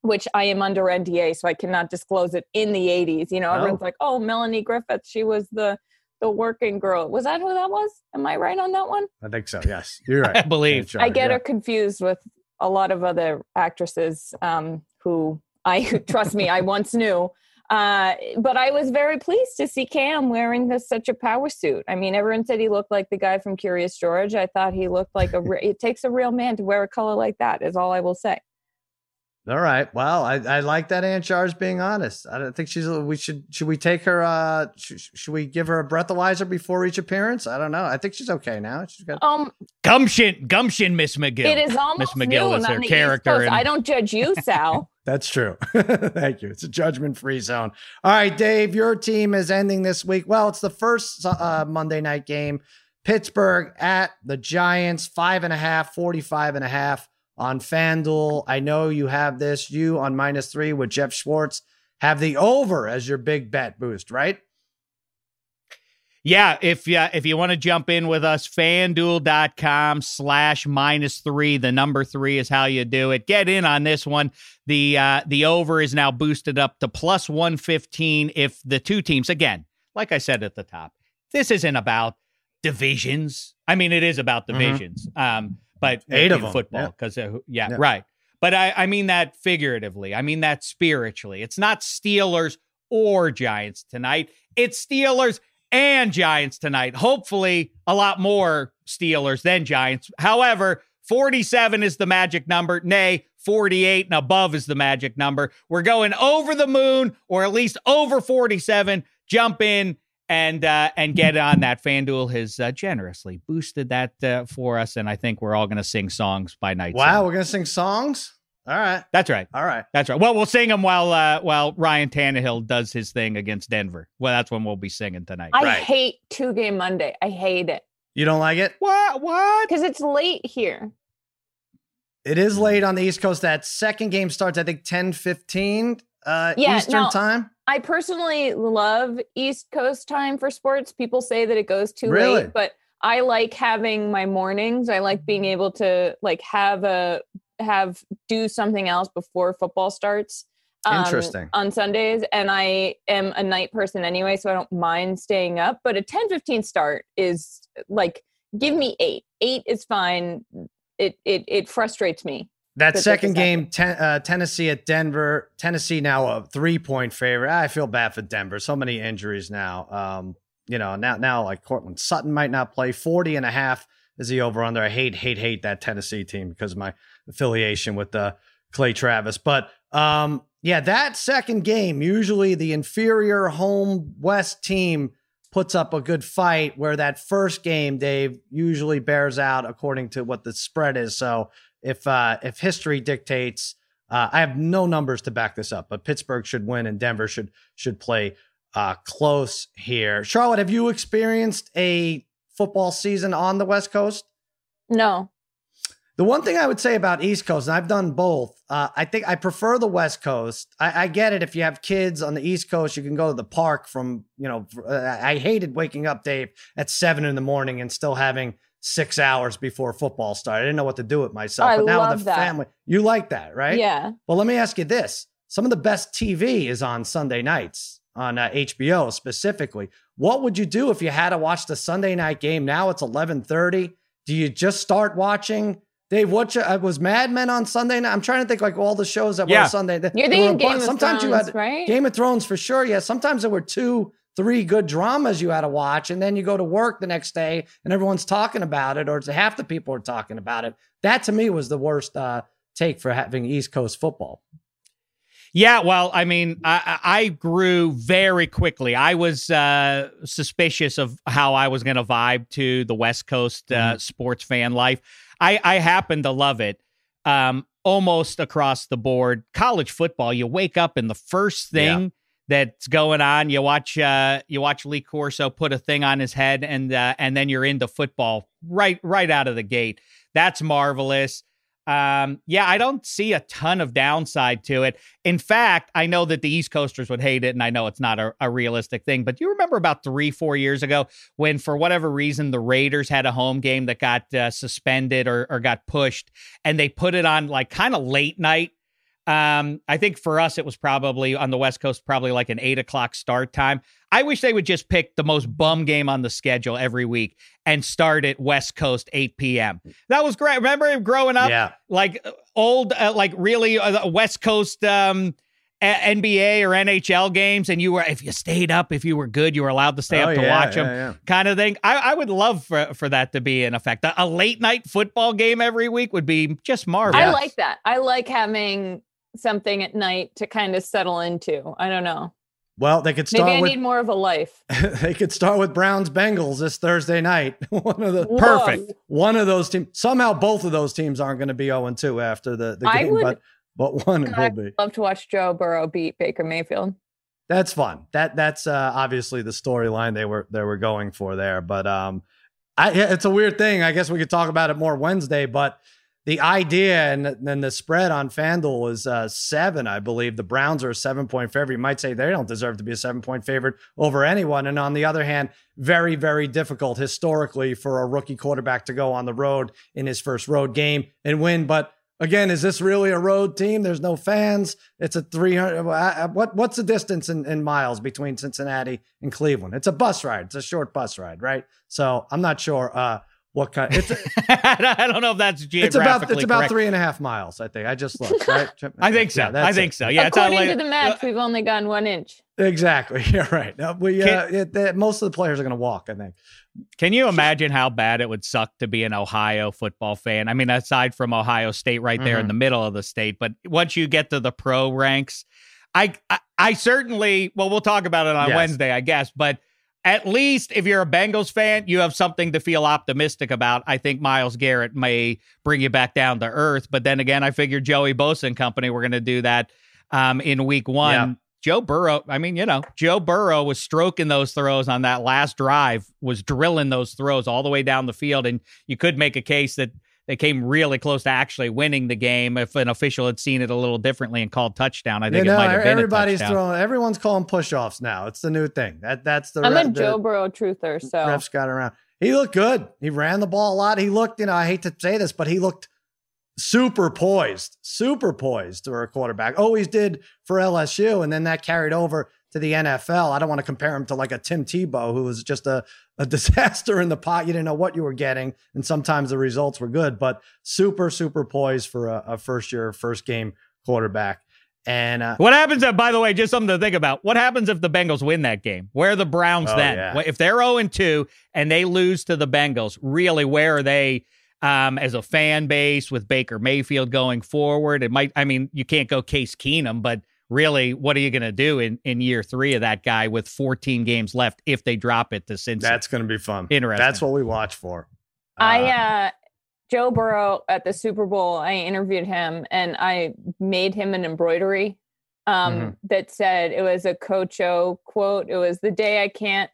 which I am under NDA, so I cannot disclose it in the 80s. You know, Oh. everyone's like, oh, Melanie Griffith, she was the the working girl. Was that who that was? Am I right on that one? I think so. Yes, you're right. I believe. I get yeah. her confused with a lot of other actresses um, who I trust me, I once knew. Uh, but I was very pleased to see Cam wearing this such a power suit. I mean, everyone said he looked like the guy from Curious George. I thought he looked like a. Re- it takes a real man to wear a color like that. Is all I will say. All right. Well, I, I like that Aunt Char's being honest. I don't think she's. We should. Should we take her? Uh, should, should we give her a breathalyzer before each appearance? I don't know. I think she's okay now. She's got. Um, Gumption, gumption, Miss McGill. it is almost Miss McGill noon is on her character. East Coast. in- I don't judge you, Sal. That's true. Thank you. It's a judgment free zone. All right, Dave, your team is ending this week. Well, it's the first uh, Monday night game. Pittsburgh at the Giants, five and a half, 45 and a half on FanDuel. I know you have this. You on minus three with Jeff Schwartz have the over as your big bet boost, right? Yeah, if uh, if you want to jump in with us, fanduel.com slash minus three. The number three is how you do it. Get in on this one. The uh, the over is now boosted up to plus 115 if the two teams, again, like I said at the top, this isn't about divisions. I mean, it is about Mhm. divisions. Um, but Eight of 'em, football, because uh, yeah, Yeah. right. But I, I mean that figuratively. I mean that spiritually. It's not Steelers or Giants tonight. It's Steelers and Giants tonight. Hopefully, a lot more Steelers than Giants. However, 47 is the magic number. Nay, 48 and above is the magic number. We're going over the moon or at least over 47. Jump in and uh, and get on that. FanDuel has uh, generously boosted that uh, for us, and I think we're all going to sing songs by night. Wow, soon. we're gonna sing songs. All right, that's right. all right. That's right. Well, we'll sing them while uh, while Ryan Tannehill does his thing against Denver. Well, that's when we'll be singing tonight. I Right. hate two game Monday. I hate it. You don't like it? What? What? because it's late here. It is late on the East Coast. That second game starts, I think, 10 15 uh, Yeah, Eastern now- time. I personally love East Coast time for sports. People say that it goes too Really? late, but I like having my mornings. I like being able to like have a have do something else before football starts. um, Interesting. on Sundays, and I am a night person anyway, so I don't mind staying up. But a ten fifteen start is like give me eight. Eight is fine. It it it frustrates me. That second game, ten, uh, Tennessee at Denver. Tennessee now a three point favorite. I feel bad for Denver. So many injuries now. Um, you know, now now like Courtland Sutton might not play. 40 and a half is the over under. I hate, hate, hate that Tennessee team because of my affiliation with uh, Clay Travis. But um, yeah, that second game, usually the inferior home West team puts up a good fight, where that first game, Dave, usually bears out according to what the spread is. So if uh, if history dictates, uh, I have no numbers to back this up, but Pittsburgh should win and Denver should should play uh, close here. Charlotte, have you experienced a football season on the West Coast? No, The one thing I would say about East Coast, and I've done both, uh, I think I prefer the West Coast. I, I get it. If you have kids on the East Coast, you can go to the park from, you know, uh, I hated waking up, Dave, at seven in the morning and still having six hours before football started. I didn't know what to do with myself. I but now with love the that. family, you like that, right? yeah. Well, let me ask you this. Some of the best TV is on Sunday nights on uh, HBO specifically. What would you do if you had to watch the Sunday night game? Now it's 11:30. Do you just start watching? Dave, what you, uh, was Mad Men on Sunday night? I'm trying to think like all the shows that were on Sunday. There You're were thinking a Game of sometimes you Thrones, had right? Game of Thrones for sure. Yeah, sometimes there were two, three good dramas you had to watch, and then you go to work the next day and everyone's talking about it, or it's half the people are talking about it. That to me was the worst uh, take for having East Coast football. Yeah, well, I mean, I, I grew very quickly. I was uh, suspicious of how I was going to vibe to the West Coast uh, sports fan life. I, I happen to love it um, almost across the board. College football, you wake up and the first thing that's going on, you watch uh, you watch Lee Corso put a thing on his head, and uh, and then you're into football right right out of the gate. That's marvelous. Um, yeah, I don't see a ton of downside to it. In fact, I know that the East Coasters would hate it, and I know it's not a, a realistic thing. But do you remember about three, four years ago when, for whatever reason, the Raiders had a home game that got uh, suspended or, or got pushed, and they put it on like kind of late night? Um, I think for us, it was probably on the West Coast, probably like an eight o'clock start time. I wish they would just pick the most bum game on the schedule every week and start at West Coast 8 p.m. That was great. Remember growing up? Yeah. like uh, old, uh, like really uh, West Coast um, a- NBA or NHL games, and you were if you stayed up, if you were good, you were allowed to stay Oh, up to yeah, watch them, yeah, yeah. kind of thing. I, I would love for for that to be in effect. A, a late night football game every week would be just marvelous. I like that. I like having something at night to kind of settle into. I don't know. Well, they could start. Maybe I with need more of a life. they could start with Browns Bengals this Thursday night. one of the Perfect. one of those teams. Somehow both of those teams aren't going to be 0 2 after the, the game, would- but but one I will be. love to watch Joe Burrow beat Baker Mayfield. That's fun. That that's uh, obviously the storyline they were they were going for there. But um, I, yeah, it's a weird thing. I guess we could talk about it more Wednesday. But the idea and then the spread on FanDuel was uh, seven, I believe. The Browns are a seven point favorite. You might say they don't deserve to be a seven point favorite over anyone. And on the other hand, very very difficult historically for a rookie quarterback to go on the road in his first road game and win. But Again, is this really a road team? There's no fans. It's a 300. uh, What what's the distance in, in miles between Cincinnati and Cleveland? It's a bus ride. It's a short bus ride, right? So I'm not sure uh, what kind. It's I don't know if that's it's geographically about it's about correct. three and a half miles. I think I just looked. Right? I think so. Yeah, I think it. so. Yeah, it's not According like- to the match, we've only gone one inch. Exactly. Yeah. Right. Uh, we uh, Can- it, uh, most of the players are going to walk. I think. Can you imagine how bad it would suck to be an Ohio football fan? I mean, aside from Ohio State right there in Mhm. the middle of the state, but once you get to the pro ranks, I I, I certainly well, we'll talk about it on Yes. Wednesday, I guess, but at least if you're a Bengals fan, you have something to feel optimistic about. I think Myles Garrett may bring you back down to earth, but then again, I figure Joey Bosa and company were going to do that um, in week one. Yeah. Joe Burrow, I mean, you know, Joe Burrow was stroking those throws on that last drive, was drilling those throws all the way down the field. And you could make a case that they came really close to actually winning the game if an official had seen it a little differently and called touchdown. I think you know, it might have been everybody's a touchdown. throwing. Everyone's calling push-offs now. It's the new thing. That that's the. I'm re- a the Joe Burrow truther, so refs got around. He looked good. He ran the ball a lot. He looked. You know, I hate to say this, but he looked super poised, super poised for a quarterback. Oh, Always did for LSU, and then that carried over to the NFL. I don't want to compare him to like a Tim Tebow, who was just a, a disaster in the pot. You didn't know what you were getting, and sometimes the results were good, but super, super poised for a, a first year, first game quarterback. And uh, What happens if, by the way, just something to think about. What happens if the Bengals win that game? Where are the Browns Oh, then? yeah. If they're 0 2 and they lose to the Bengals, really, where are they um, as a fan base with Baker Mayfield going forward? It might, I mean, you can't go Case Keenum, but really, what are you going to do in, in year three of that guy with 14 games left if they drop it to Cincy? that's going to be fun. Interesting. That's what we watch for. I Uh, uh Joe Burrow at the Super Bowl, I interviewed him and I made him an embroidery um Mhm. that said it was a Coach O quote. It was the day I can't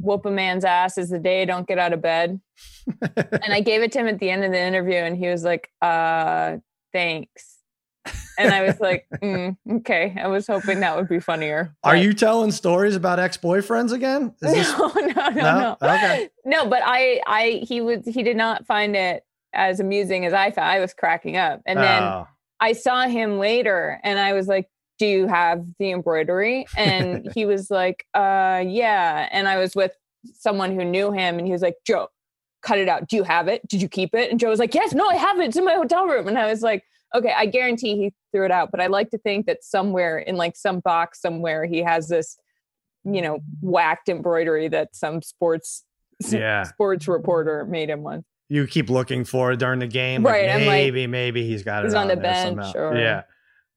whoop a man's ass is the day I don't get out of bed. and I gave it to him at the end of the interview and he was like, uh, thanks. And I was like, mm, okay. I was hoping that would be funnier. Are you telling stories about ex boyfriends again? Is this no, no, no, No? no. Okay. No, but I, I, he was, he did not find it as amusing as I found. I was cracking up, and then Oh. I saw him later, and I was like, "Do you have the embroidery?" And he was like, "Uh, yeah." And I was with someone who knew him, and he was like, "Joe, cut it out. Do you have it? Did you keep it?" And Joe was like, "Yes, no, I have it. It's in my hotel room." And I was like. Okay, I guarantee he threw it out, but I like to think that somewhere in like some box somewhere he has this you know, whacked embroidery that some sports Yeah. sports reporter made him once. you keep looking for it during the game. Right, like, maybe, maybe he's got it. he's on the bench or- Yeah.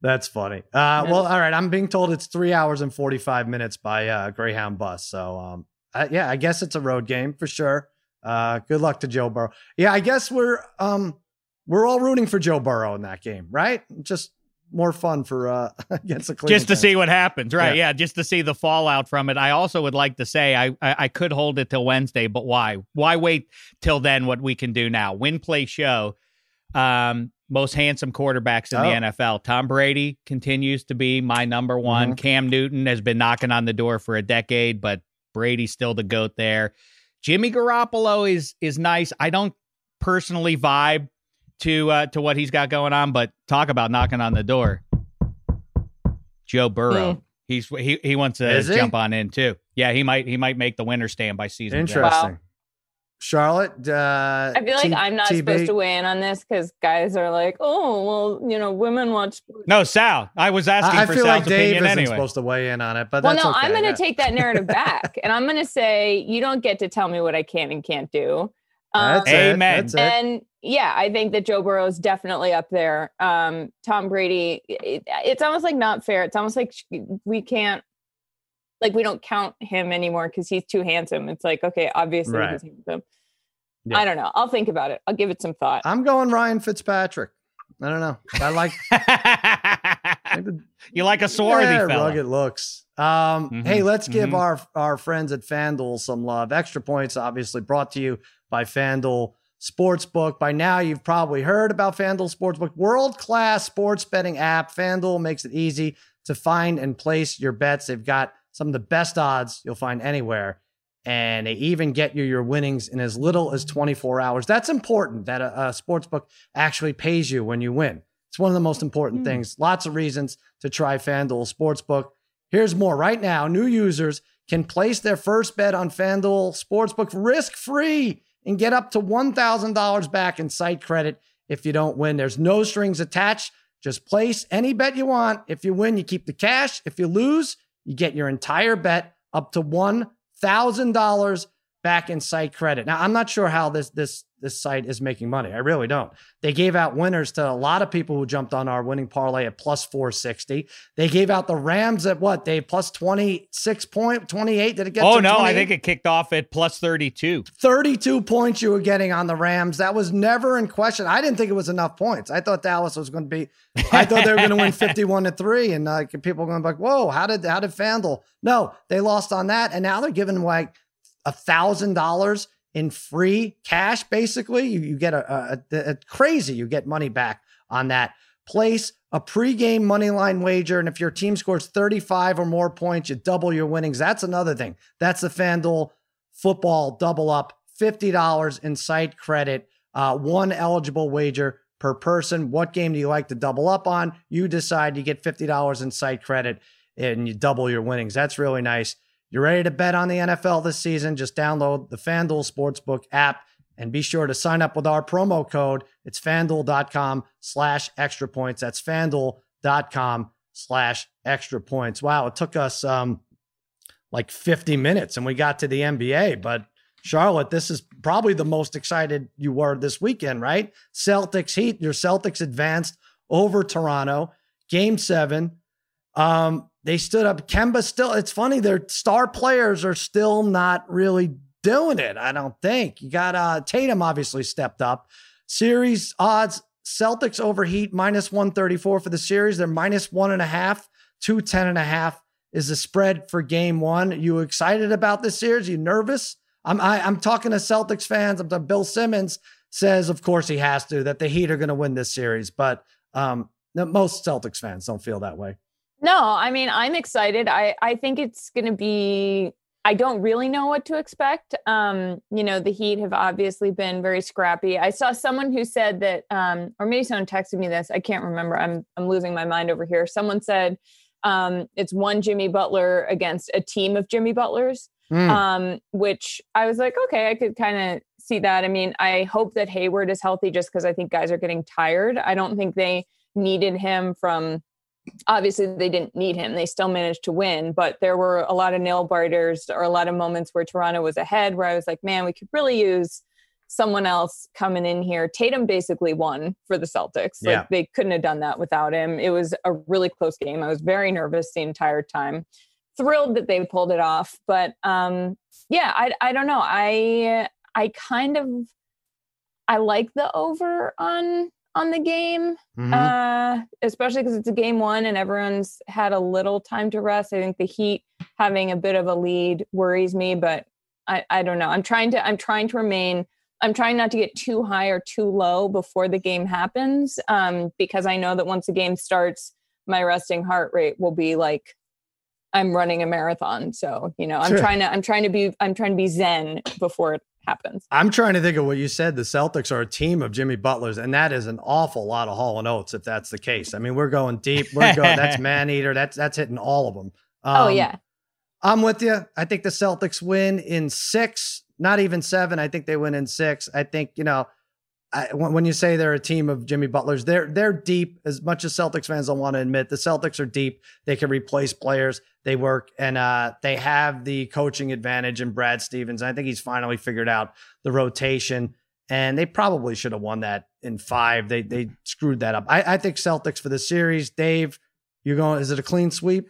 That's funny. Uh, well, all right. I'm being told it's three hours and 45 minutes by uh, Greyhound bus. So, um, uh, yeah, I guess it's a road game for sure. Uh, good luck to Joe Burrow. Yeah, I guess we're um, we're all rooting for Joe Burrow in that game, right? Just more fun for uh, against the Cleveland. just to Browns. see what happens, right? Yeah. Yeah. just to see the fallout from it. I also would like to say I, I I could hold it till Wednesday, but why? Why wait till then? What we can do now? Win, play, show. Um, most handsome quarterbacks in Oh. the NFL. Tom Brady continues to be my number one. Mm-hmm. Cam Newton has been knocking on the door for a decade, but Brady's still the goat there. Jimmy Garoppolo is is nice. I don't personally vibe to uh, to what he's got going on, but talk about knocking on the door. Joe Burrow. Mm. He's he he wants to Is he? jump on in too. Yeah, he might he might make the winner stand by season. end. Interesting. Charlotte, uh, I feel like T- I'm not TB? supposed to weigh in on this because guys are like, oh, well, you know, women watch. No, Sal. I was asking I, I for feel Sal's like Dave opinion isn't anyway. supposed to weigh in on it, but Well, no, okay. I'm going to Yeah. take that narrative back and I'm going to say, you don't get to tell me what I can and can't do. Um, That's it. Amen. That's it. and yeah, I think that Joe Burrow is definitely up there. Um, Tom Brady, it, it's almost like not fair. It's almost like we can't, like, we don't count him anymore because he's too handsome. It's like, okay, obviously Right. he's handsome. Yeah. I don't know. I'll think about it. I'll give it some thought. I'm going Ryan Fitzpatrick. I don't know. I like you like a swarthy yeah, fella. rugged looks. Um, Mhm, Hey, let's give mhm. our our friends at FanDuel some love. Extra points, obviously, brought to you by FanDuel Sportsbook. By now, you've probably heard about FanDuel Sportsbook, world class sports betting app. FanDuel makes it easy to find and place your bets. They've got some of the best odds you'll find anywhere. And they even get you your winnings in as little as 24 hours. That's important that a, a sports book actually pays you when you win. It's one of the most important hmm. things. Lots of reasons to try FanDuel Sportsbook. Here's more. Right now, new users can place their first bet on FanDuel Sportsbook risk free and get up to $1,000 back in site credit if you don't win. There's no strings attached. Just place any bet you want. If you win, you keep the cash. If you lose, you get your entire bet up to $1,000 back in site credit. Now, I'm not sure how this this this site is making money. I really don't. They gave out winners to a lot of people who jumped on our winning parlay at plus 460. They gave out the Rams at what? They plus 26 point 28. Did it get Oh no, 28? I think it kicked off at plus 32. 32 points you were getting on the Rams. That was never in question. I didn't think it was enough points. I thought Dallas was going to be I thought they were going to win 51 to 3 and uh, people were going to be like, "Whoa, how did how did FanDuel?" No, they lost on that and now they're giving like a thousand dollars in free cash. Basically, you, you get a, a, a, crazy. You get money back on that. Place a pregame money line wager, and if your team scores 35 or more points, you double your winnings. That's another thing. That's the FanDuel football double up. $50 in site credit, uh, one eligible wager per person. What game do you like to double up on? You decide. You get $50 in site credit and you double your winnings. That's really nice. You're ready to bet on the NFL this season? Just download the FanDuel Sportsbook app and be sure to sign up with our promo code. It's fanduel.com slash extra points. That's fanduel.com slash extra points. Wow, it took us um like 50 minutes and we got to the NBA, but Charlotte, this is probably the most excited you were this weekend, right? Celtics Heat, your Celtics advanced over Toronto, game seven. Um, they stood up. Kemba still, it's funny, their star players are still not really doing it, I don't think. You got uh Tatum obviously stepped up. Series odds, Celtics over Heat minus 134 for the series. They're minus one and a half, 210 and a half is the spread for game one. You excited about this series? You nervous? I'm I, am i am talking to Celtics fans. I'm Bill Simmons says, of course he has to, that the Heat are going to win this series, but um, most Celtics fans don't feel that way. No, I mean, I'm excited. I, I think it's going to be, I don't really know what to expect. Um, you know, the Heat have obviously been very scrappy. I saw someone who said that, um, or maybe someone texted me this. I can't remember. I'm, I'm losing my mind over here. Someone said um, it's one Jimmy Butler against a team of Jimmy Butlers, mm. um, which I was like, okay, I could kind of see that. I mean, I hope that Hayward is healthy just because I think guys are getting tired. I don't think they needed him from obviously they didn't need him. They still managed to win, but there were a lot of nail biters or a lot of moments where Toronto was ahead where I was like, man, we could really use someone else coming in here. Tatum basically won for the Celtics. Like yeah. they couldn't have done that without him. It was a really close game. I was very nervous the entire time. Thrilled that they pulled it off, but um yeah, I I don't know. I I kind of I like the over on on the game, mm-hmm. uh, especially because it's a game one and everyone's had a little time to rest. I think the Heat having a bit of a lead worries me, but I, I don't know. I'm trying to I'm trying to remain. I'm trying not to get too high or too low before the game happens, um, because I know that once the game starts, my resting heart rate will be like I'm running a marathon. So you know, I'm sure. trying to I'm trying to be I'm trying to be zen before it happens. I'm trying to think of what you said. The Celtics are a team of Jimmy Butlers, and that is an awful lot of Hall and Oates if that's the case. I mean, we're going deep. We're going. that's man eater. That's that's hitting all of them. Oh, um, oh yeah. I'm with you. I think the Celtics win in six, not even seven. I think they win in six. I think you know I, when you say they're a team of Jimmy Butlers, they're they're deep. As much as Celtics fans don't want to admit, the Celtics are deep. They can replace players. They work, and uh, they have the coaching advantage in Brad Stevens. I think he's finally figured out the rotation, and they probably should have won that in five. They they screwed that up. I, I think Celtics for the series. Dave, you're going. Is it a clean sweep?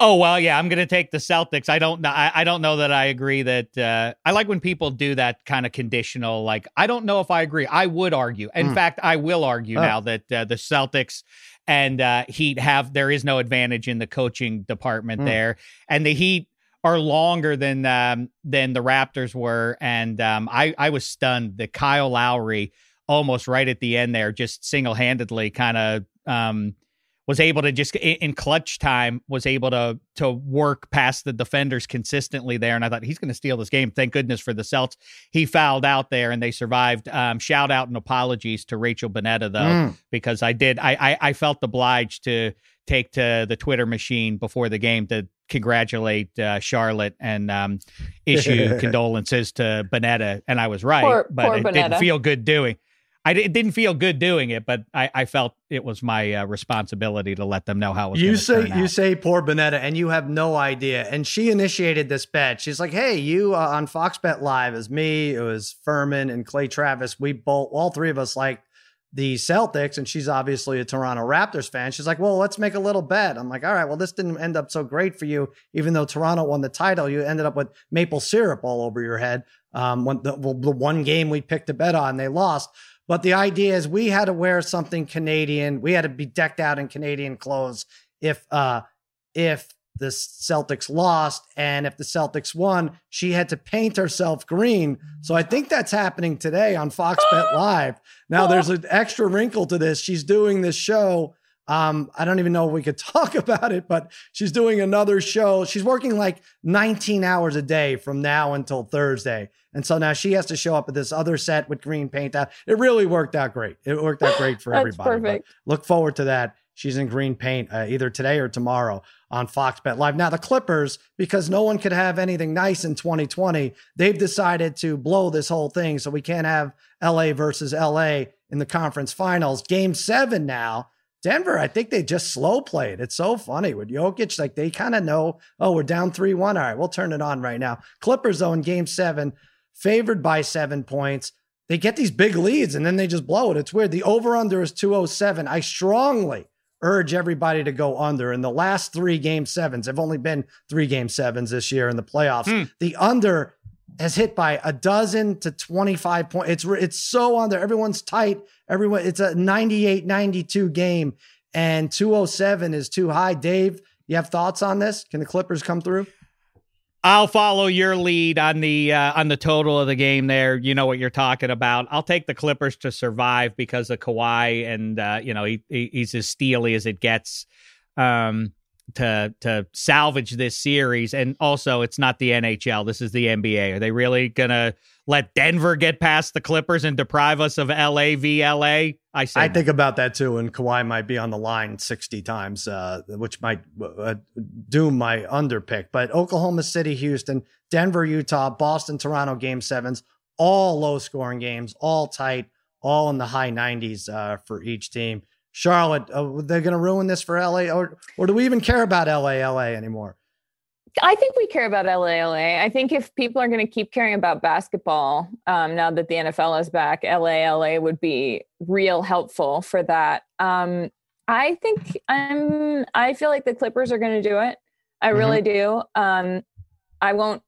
Oh well, yeah, I'm going to take the Celtics. I don't know. I, I, don't know that I agree that uh, I like when people do that kind of conditional. Like, I don't know if I agree. I would argue. In mm. fact, I will argue oh. now that uh, the Celtics and uh, Heat have there is no advantage in the coaching department mm. there, and the Heat are longer than um, than the Raptors were, and um, I I was stunned that Kyle Lowry almost right at the end there just single handedly kind of. Um, was able to just in clutch time was able to to work past the defenders consistently there. And i thought he's going to steal this game. Thank goodness for the celts he fouled out there and they survived. Um, shout out and apologies to rachel bonnetta though mm. because i did I, I, I felt obliged to take to the twitter machine before the game to congratulate uh, charlotte and um, issue condolences to bonnetta. And i was right poor, but poor it didn't feel good doing I it didn't feel good doing it, but I, I felt it was my uh, responsibility to let them know how it was. You say you say poor Bonnetta, and you have no idea. And she initiated this bet. She's like, "Hey, you uh, on Fox Bet Live is me. It was Fuhrman and Clay Travis. We both, all three of us, like the Celtics, and she's obviously a Toronto Raptors fan. She's like, "Well, let's make a little bet." I'm like, "All right. Well, this didn't end up so great for you, even though Toronto won the title. You ended up with maple syrup all over your head. Um, when the, well, the one game we picked a bet on, they lost." But the idea is we had to wear something Canadian. We had to be decked out in Canadian clothes if uh if the Celtics lost and if the Celtics won, she had to paint herself green. So I think that's happening today on Fox Bet Live. Now there's an extra wrinkle to this. She's doing this show. Um, I don't even know if we could talk about it, but she's doing another show. She's working like 19 hours a day from now until Thursday. And so now she has to show up at this other set with green paint out. It really worked out great. It worked out great for everybody. But perfect. Look forward to that. She's in green paint uh, either today or tomorrow on Fox Bet Live. Now, the Clippers, because no one could have anything nice in 2020, they've decided to blow this whole thing. So we can't have LA versus LA in the conference finals. Game seven now. Denver, I think they just slow played. It's so funny with Jokic. Like they kind of know, oh, we're down 3 1. All right, we'll turn it on right now. Clippers, though, in game seven, favored by seven points. They get these big leads and then they just blow it. It's weird. The over under is 207. I strongly urge everybody to go under. In the last three game sevens, have only been three game sevens this year in the playoffs. Hmm. The under has hit by a dozen to 25 points. It's it's so under. Everyone's tight. Everyone, it's a 98 92 game, and 207 is too high. Dave, you have thoughts on this? Can the Clippers come through? I'll follow your lead on the uh, on the total of the game. There, you know what you're talking about. I'll take the Clippers to survive because of Kawhi, and uh, you know he, he he's as steely as it gets um, to to salvage this series. And also, it's not the NHL. This is the NBA. Are they really gonna let Denver get past the Clippers and deprive us of LA v LA? I say I no. think about that too, and Kawhi might be on the line 60 times, uh, which might uh, doom my under pick. But Oklahoma City, Houston, Denver, Utah, Boston, Toronto game sevens, all low scoring games, all tight, all in the high 90s uh, for each team. Charlotte, uh, they're going to ruin this for LA, or, or do we even care about LA, LA anymore? I think we care about LA. I think if people are going to keep caring about basketball um, now that the NFL is back, LA LA would be real helpful for that. Um, I think I'm. I feel like the Clippers are going to do it. I really do. Um, I won't.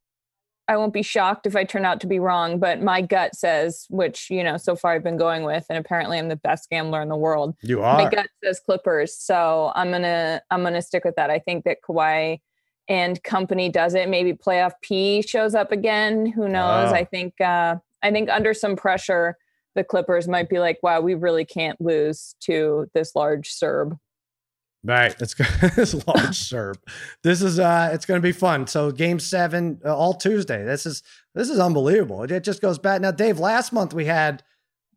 I won't be shocked if I turn out to be wrong, but my gut says, which you know, so far I've been going with, and apparently I'm the best gambler in the world. You are. My gut says Clippers, so I'm gonna I'm gonna stick with that. I think that Kawhi and company does it. Maybe playoff P shows up again. Who knows? Oh. I think uh, I think under some pressure, the Clippers might be like, "Wow, we really can't lose to this large Serb." Right. It's this large Serb. This is uh it's gonna be fun. So game seven, uh, all Tuesday. This is this is unbelievable. It, it just goes back. Now, Dave, last month we had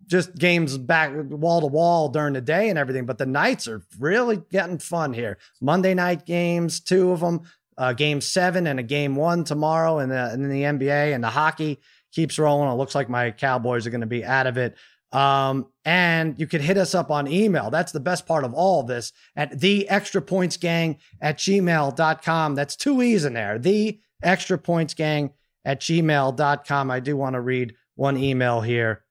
just games back wall to wall during the day and everything, but the nights are really getting fun here. Monday night games, two of them, uh, game seven and a game one tomorrow, and the, then the NBA and the hockey keeps rolling. It looks like my Cowboys are going to be out of it. Um, and you could hit us up on email. That's the best part of all of this at the extra points gang at gmail.com. That's two E's in there. The extra points gang at gmail.com. I do want to read one email here.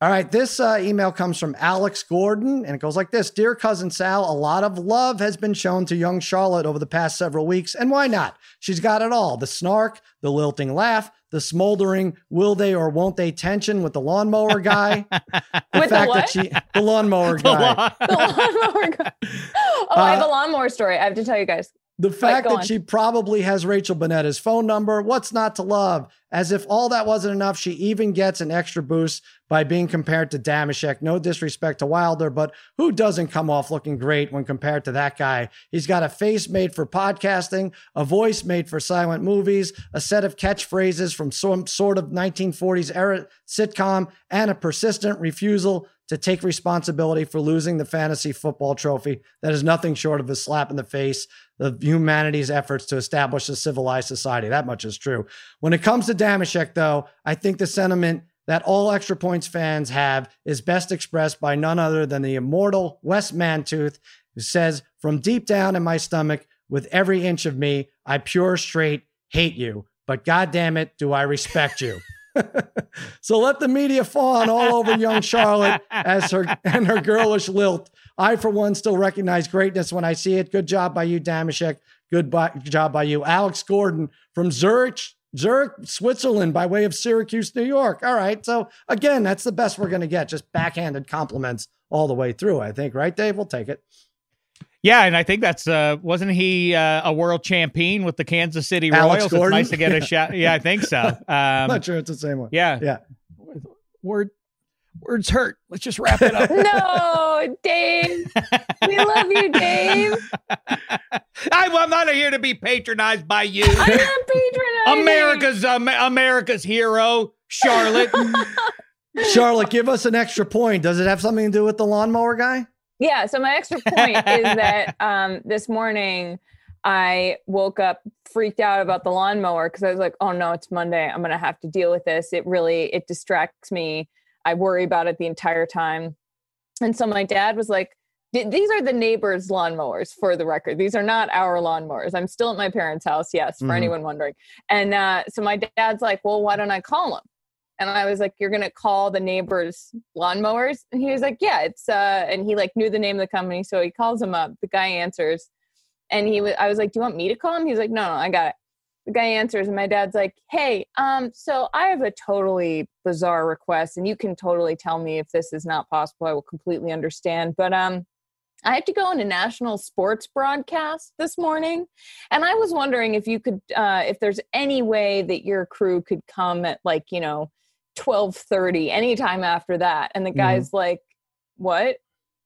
All right, this uh, email comes from Alex Gordon, and it goes like this Dear Cousin Sal, a lot of love has been shown to young Charlotte over the past several weeks, and why not? She's got it all the snark, the lilting laugh, the smoldering will they or won't they tension with the lawnmower guy. the With the fact what? that she, the lawnmower The guy. law- The lawnmower guy. Oh, I have Uh, a lawnmower story. I have to tell you guys. The fact that on. she probably has Rachel Bonnetta's phone number, what's not to love? As if all that wasn't enough, she even gets an extra boost by being compared to Dameshek. No disrespect to Wilder, but who doesn't come off looking great when compared to that guy? He's got a face made for podcasting, a voice made for silent movies, a set of catchphrases from some sort of 1940s era sitcom, and a persistent refusal to take responsibility for losing the fantasy football trophy that is nothing short of a slap in the face of humanity's efforts to establish a civilized society. That much is true. When it comes to Dameshek, though, I think the sentiment that all Extra Points fans have is best expressed by none other than the immortal Wes Mantooth, who says, From deep down in my stomach, with every inch of me, I pure straight hate you. But goddamn it, do I respect you. so let the media fawn all over young Charlotte as her and her girlish lilt. I, for one, still recognize greatness when I see it. Good job by you, Dameshek. Good by, job by you, Alex Gordon from Zurich, Zurich, Switzerland, by way of Syracuse, New York. All right. So again, that's the best we're going to get. Just backhanded compliments all the way through. I think, right, Dave? We'll take it. Yeah, and I think that's uh wasn't he uh, a world champion with the Kansas City Alex Royals? Gordon? It's nice to get a shot. Yeah, I think so. Um, Not sure it's the same one. yeah, Yeah. Word, words hurt. Let's just wrap it up. No, Dave. We love you, Dave. I, I'm not here to be patronized by you, I'm not patronizing. America's um, America's hero, Charlotte. Charlotte, give us an extra point. Does it have something to do with the lawnmower guy? Yeah. So my extra point is that um, this morning I woke up freaked out about the lawnmower because I was like, oh no, it's Monday. I'm gonna have to deal with this. It really it distracts me. I worry about it the entire time. And so my dad was like, these are the neighbors' lawnmowers for the record. These are not our lawnmowers. I'm still at my parents' house, yes, for Mhm. anyone wondering. And uh, so my dad's like, well, why don't I call him? And I was like, "You're gonna call the neighbors' lawnmowers?" And he was like, "Yeah, it's." uh And he like knew the name of the company, so he calls him up. The guy answers, and he was. I was like, "Do you want me to call him?" He's like, "No, no, I got it." The guy answers, and my dad's like, "Hey, um, so I have a totally bizarre request, and you can totally tell me if this is not possible. I will completely understand, but um." I have to go on a national sports broadcast this morning, and I was wondering if you could, uh, if there's any way that your crew could come at like you know twelve thirty, anytime after that. And the guy's like, "What?"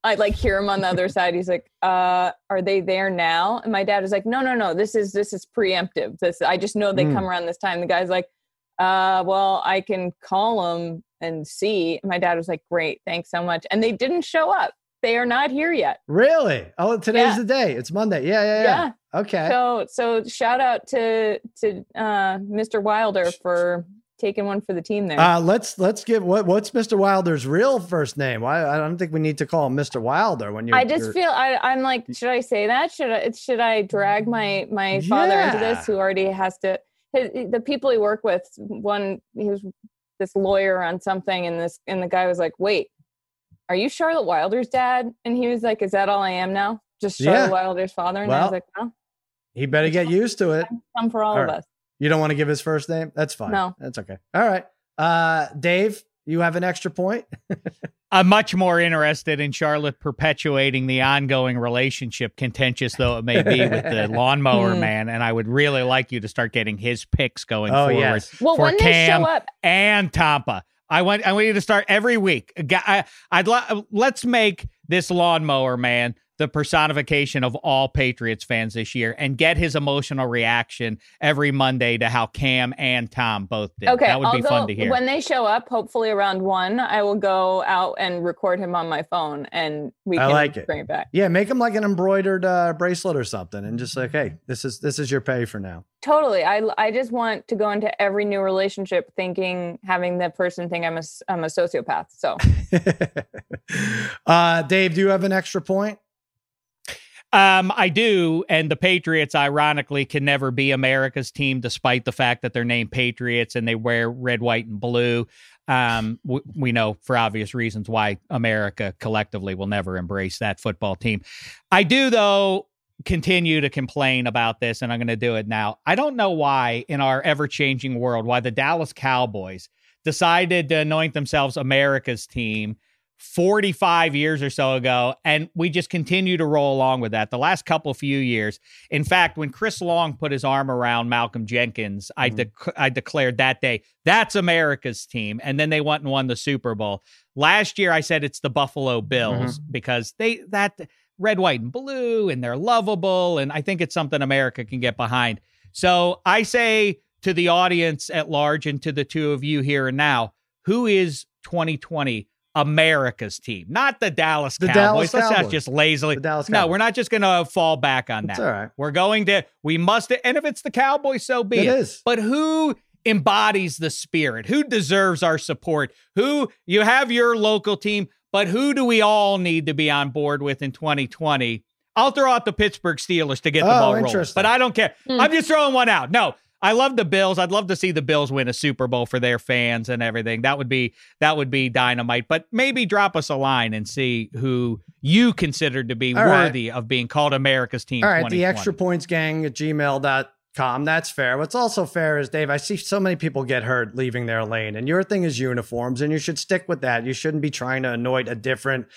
I like hear him on the other side. He's like, "Uh, are they there now?" And my dad is like, "No, no, no. This is this is preemptive. This I just know they Mm. come around this time." The guy's like, "Uh, well, I can call them and see." And my dad was like, "Great, thanks so much." And they didn't show up. They are not here yet. Really? Oh, today's Yeah. the day. It's Monday. Yeah, yeah, yeah. Okay. So so shout out to to uh, Mr. Wilder for taking one for the team there. Uh, let's let's give what what's Mr. Wilder's real first name? Why I don't think we need to call him Mr. Wilder when you. I just feel I, I'm like, should I say that? Should I should I drag my my father into this, who already has to? His, the people he worked with, one he was this lawyer on something, and this and the guy was like, "Wait, are you Charlotte Wilder's dad?" And he was like, "Is that all I am now? Just Charlotte Yeah. Wilder's father?" And I Well, was like, "No, he better get used to it. come for all All of us." You don't want to give his first name? That's fine. No. That's okay. All right. Uh, Dave, you have an extra point. I'm much more interested in Charlotte perpetuating the ongoing relationship, contentious though it may be, with the lawnmower Hmm. man. And I would really like you to start getting his picks going Oh forward yes. Well, for when they Cam show up, and Tampa. I want I want you to start every week. I, I'd li- let's make this lawnmower man the personification of all Patriots fans this year and get his emotional reaction every Monday to how Cam and Tom both did. Okay, that would I'll be go, fun to hear. When they show up, hopefully around one, I will go out and record him on my phone, and we I can like it. bring it back. Yeah, make him like an embroidered uh, bracelet or something, and just like, hey, this is this is your pay for now. Totally. I I just want to go into every new relationship thinking having the person think I'm a s- I'm a sociopath. So uh, Dave, do you have an extra point? Um, I do, and the Patriots, ironically, can never be America's team, despite the fact that they're named Patriots and they wear red, white, and blue. Um, w- we know for obvious reasons why America collectively will never embrace that football team. I do, though, continue to complain about this, and I'm going to do it now. I don't know why, in our ever-changing world, why the Dallas Cowboys decided to anoint themselves America's team 45 years or so ago and we just continue to roll along with that. The last couple few years in fact when chris long put his arm around malcolm jenkins i Mhm. dec- i declared that day that's america's team and then they went and won the super bowl. Last year i said it's the buffalo bills because they that red white and blue and they're lovable and i think it's something america can get behind. So i say to the audience at large and to the two of you here and now who is 2020 America's team, not the Dallas The Cowboys. Dallas Let's not Cowboys. just lazily. The Dallas No, we're not just going to fall back on It's that. all right. We're going to. We must. And if it's the Cowboys, so be It it. is. But who embodies the spirit? Who deserves our support? Who you have your local team, but who do we all need to be on board with in 2020? I'll throw out the Pittsburgh Steelers to get the Oh, ball rolling, but I don't care. Hmm. I'm just throwing one out. No, I love the Bills. I'd love to see the Bills win a Super Bowl for their fans and everything. That would be that would be dynamite. But maybe drop us a line and see who you consider to be All right. worthy of being called America's team. All right, the extra points gang at gmail.com. That's fair. What's also fair is, Dave, I see so many people get hurt leaving their lane, and your thing is uniforms, and you should stick with that. You shouldn't be trying to anoint a different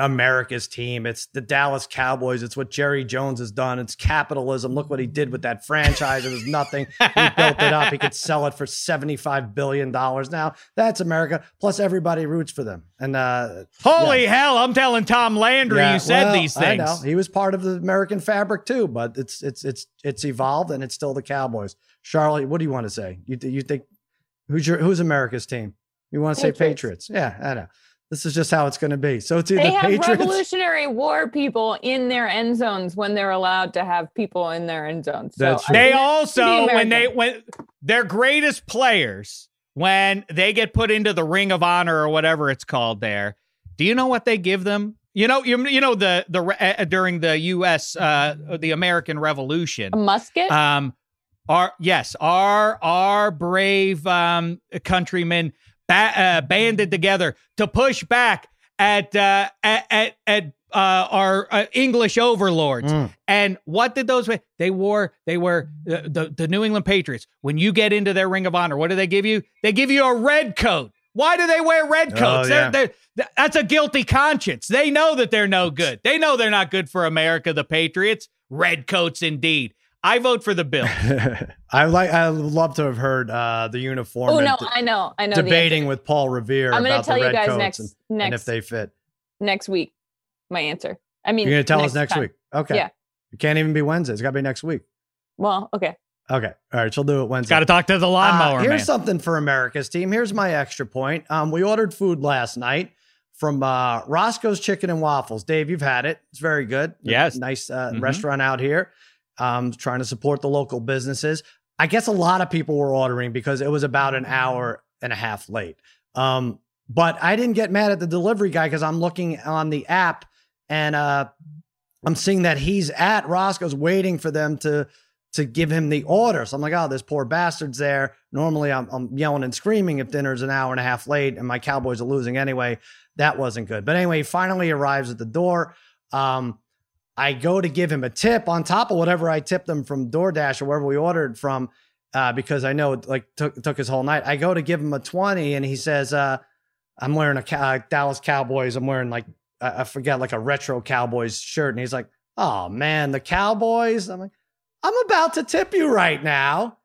America's team. It's the Dallas Cowboys. It's what Jerry Jones has done. It's capitalism. Look what he did with that franchise. It was nothing. He built it up. He could sell it for $75 billion now. That's America. Plus, everybody roots for them. And uh, Holy hell! I'm telling Tom Landry yeah, you said well, these I things. know. He was part of the American fabric too, but it's it's it's it's evolved and it's still the Cowboys. Charlotte, what do you want to say? You you think who's your who's America's team? You want to say Patriots. Patriots? Yeah, I know. This is just how it's going to be. So it's either They have Patriots. Revolutionary War people in their end zones when they're allowed to have people in their end zones. So That's I true. They think also the when they American. when their greatest players when they get put into the Ring of Honor or whatever it's called there. Do you know what they give them? You know, you, you know the the uh, during the U.S. uh the American Revolution. a musket. Um, our yes, our our brave um countrymen ba- uh, banded together to push back at uh, at at, at uh, our uh, English overlords. Mm. And what did those? They wore they were uh, the the New England Patriots. When you get into their Ring of Honor, what do they give you? They give you a red coat. Why do they wear red Oh, coats? yeah. They're, they're, that's a guilty conscience. They know that they're no good. They know they're not good for America, the Patriots. Red coats indeed. I vote for the bill. I like. I would love to have heard uh, the uniform. oh and no, d- I know, I know. debating with Paul Revere I'm going to tell you guys next and, next and if they fit. next week. My answer. I mean, You're going to tell us next time. week. Okay. Yeah. It can't even be Wednesday. It's got to be next week. Well, okay. Okay. All right. She'll do it Wednesday. Got to talk to the Uh, lawnmower here's man. something for America's team. Here's my extra point. Um, we ordered food last night from uh, Roscoe's Chicken and Waffles. Dave, you've had it. It's very good. Yes. nice uh, Mhm. restaurant out here. Um, trying to support the local businesses. I guess a lot of people were ordering because it was about an hour and a half late. Um, but I didn't get mad at the delivery guy because I'm looking on the app and uh, I'm seeing that he's at Roscoe's waiting for them to to give him the order. So I'm like, oh, this poor bastard's there. Normally I'm, I'm yelling and screaming if dinner's an hour and a half late and my Cowboys are losing anyway. That wasn't good. But anyway, he finally arrives at the door. Um, I go to give him a tip on top of whatever I tipped him from DoorDash or wherever we ordered from, uh, because I know it like took took his whole night. I go to give him a twenty, and he says, uh, "I'm wearing a Cow- Dallas Cowboys. I'm wearing like I I forget like a retro Cowboys shirt." And he's like, "Oh man, the Cowboys." I'm like, "I'm about to tip you right now,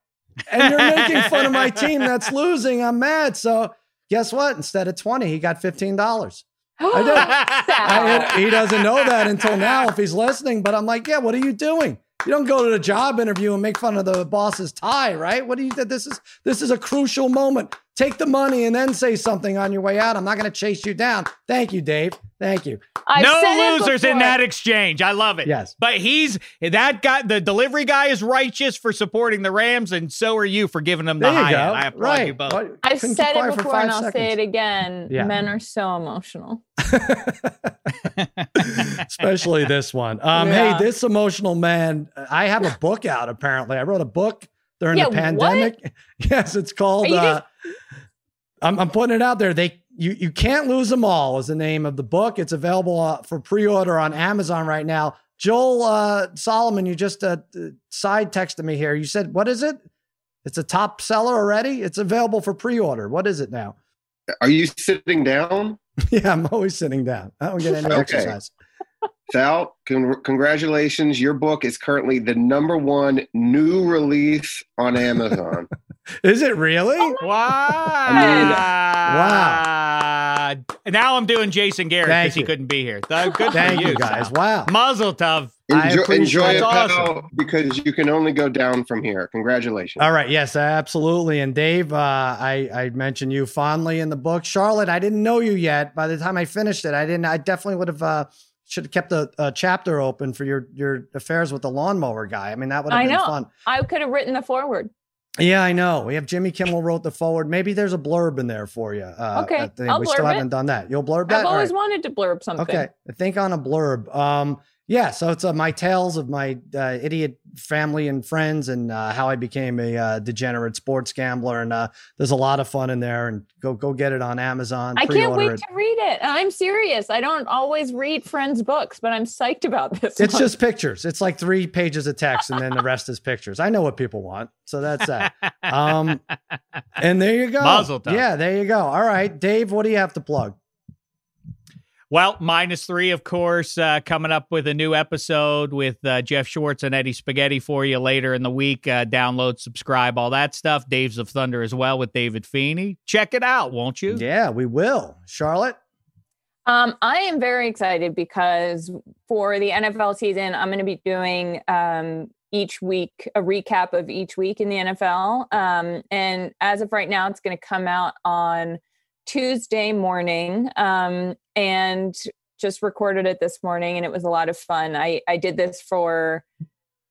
and you're making fun of my team that's losing. I'm mad." So guess what? Instead of twenty, he got fifteen dollars. I did. I, he doesn't know that until now if he's listening. But I'm like, yeah, what are you doing? You don't go to the job interview and make fun of the boss's tie, right? What do you? Think this is this is a crucial moment. Take the money and then say something on your way out. I'm not going to chase you down. Thank you, Dave. Thank you. I've no losers in that exchange. I love it. Yes. But he's that guy, the delivery guy is righteous for supporting the Rams, and so are you for giving them the high go. end. I applaud right. you both. What- I've couldn't said keep quiet it for before five and I'll say it again. Yeah. Men are so emotional. especially this one. Um, Yeah. Hey, this emotional man. I have a book out. Apparently, I wrote a book during Yeah, the what? pandemic. Yes, it's called. Are you just- I'm, I'm putting it out there. They you you can't lose them all is the name of the book. It's available uh, for pre-order on Amazon right now. Joel uh, Solomon, you just uh, side texted me here. You said what is it? It's a top seller already. It's available for pre-order. What is it now? Are you sitting down? Yeah, I'm always sitting down. I don't get any Okay. exercise. Sal, con- congratulations. Your book is currently the number one new release on Amazon. Is it really? Wow. Wow. Now I'm doing Jason Garrett because he couldn't be here. Th- Good Thank for you guys. Sal. Wow. Mazel tov. Enjoy, enjoy it. it, That's pal, because you can only go down from here. Congratulations. All right. Yes, absolutely. And Dave, uh, I I mentioned you fondly in the book. Charlotte, I didn't know you yet. By the time I finished it, I didn't. I definitely would have uh, should have kept a, a chapter open for your your affairs with the lawnmower guy. I mean, that would have I been know. fun. I could have written the forward. Yeah, I know. We have Jimmy Kimmel wrote the forward. Maybe there's a blurb in there for you. Uh, Okay, I think I'll we still it. haven't done that. You'll blurb that. I've always right. wanted to blurb something. Okay, I think on a blurb. Um, yeah, so it's uh, my tales of my uh, idiot family and friends and uh, how I became a uh, degenerate sports gambler. And uh, there's a lot of fun in there. And go go get it on Amazon. I can't wait it. to read it. I'm serious. I don't always read friends' books, but I'm psyched about this. It's one. just pictures. It's like three pages of text, and then the rest is pictures. I know what people want, so that's that. Um, and there you go. Mazel tov. Yeah, there you go. All right, Dave, what do you have to plug? Well, minus three, of course, uh, coming up with a new episode with uh, Jeff Schwartz and Eddie Spaghetti for you later in the week. Uh, download, subscribe, all that stuff. Daves of Thunder as well with David Feeney. Check it out, won't you? Yeah, we will. Charlotte. Um, I am very excited because for the NFL season, I'm going to be doing um, each week a recap of each week in the NFL. Um, and as of right now, it's going to come out on Tuesday morning. Um, and just recorded it this morning, and it was a lot of fun. I I did this for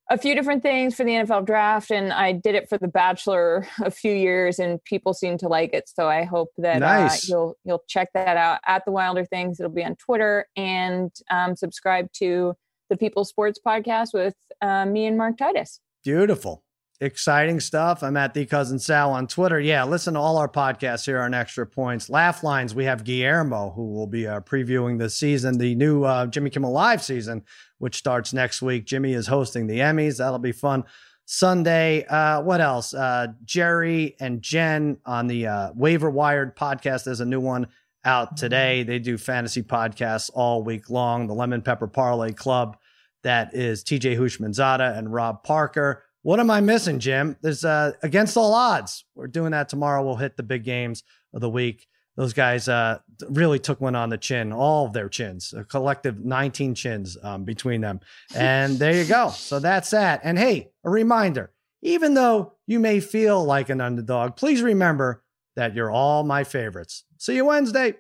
a few different things for the NFL draft, and I did it for The Bachelor a few years, and people seem to like it. So I hope that Nice. uh, you'll you'll check that out at the Wilder Things. It'll be on Twitter and um, subscribe to the People Sports Podcast with uh, me and Mark Titus. Beautiful. Exciting stuff. I'm at the cousin Sal on Twitter. Yeah, listen to all our podcasts here on Extra Points. Laugh Lines, we have Guillermo who will be uh, previewing the season, the new uh, Jimmy Kimmel Live season, which starts next week. Jimmy is hosting the Emmys. That'll be fun. Sunday, uh, what else? Uh, Jerry and Jen on the uh, Waiver Wired podcast. There's a new one out today. They do fantasy podcasts all week long. The Lemon Pepper Parlay Club. That is TJ Houshmandzadeh and Rob Parker. What am I missing, Jim? There's uh, against all odds. We're doing that tomorrow. We'll hit the big games of the week. Those guys uh, really took one on the chin, all of their chins, a collective 19 chins um, between them. And there you go. So that's that. And hey, a reminder even though you may feel like an underdog, please remember that you're all my favorites. See you Wednesday.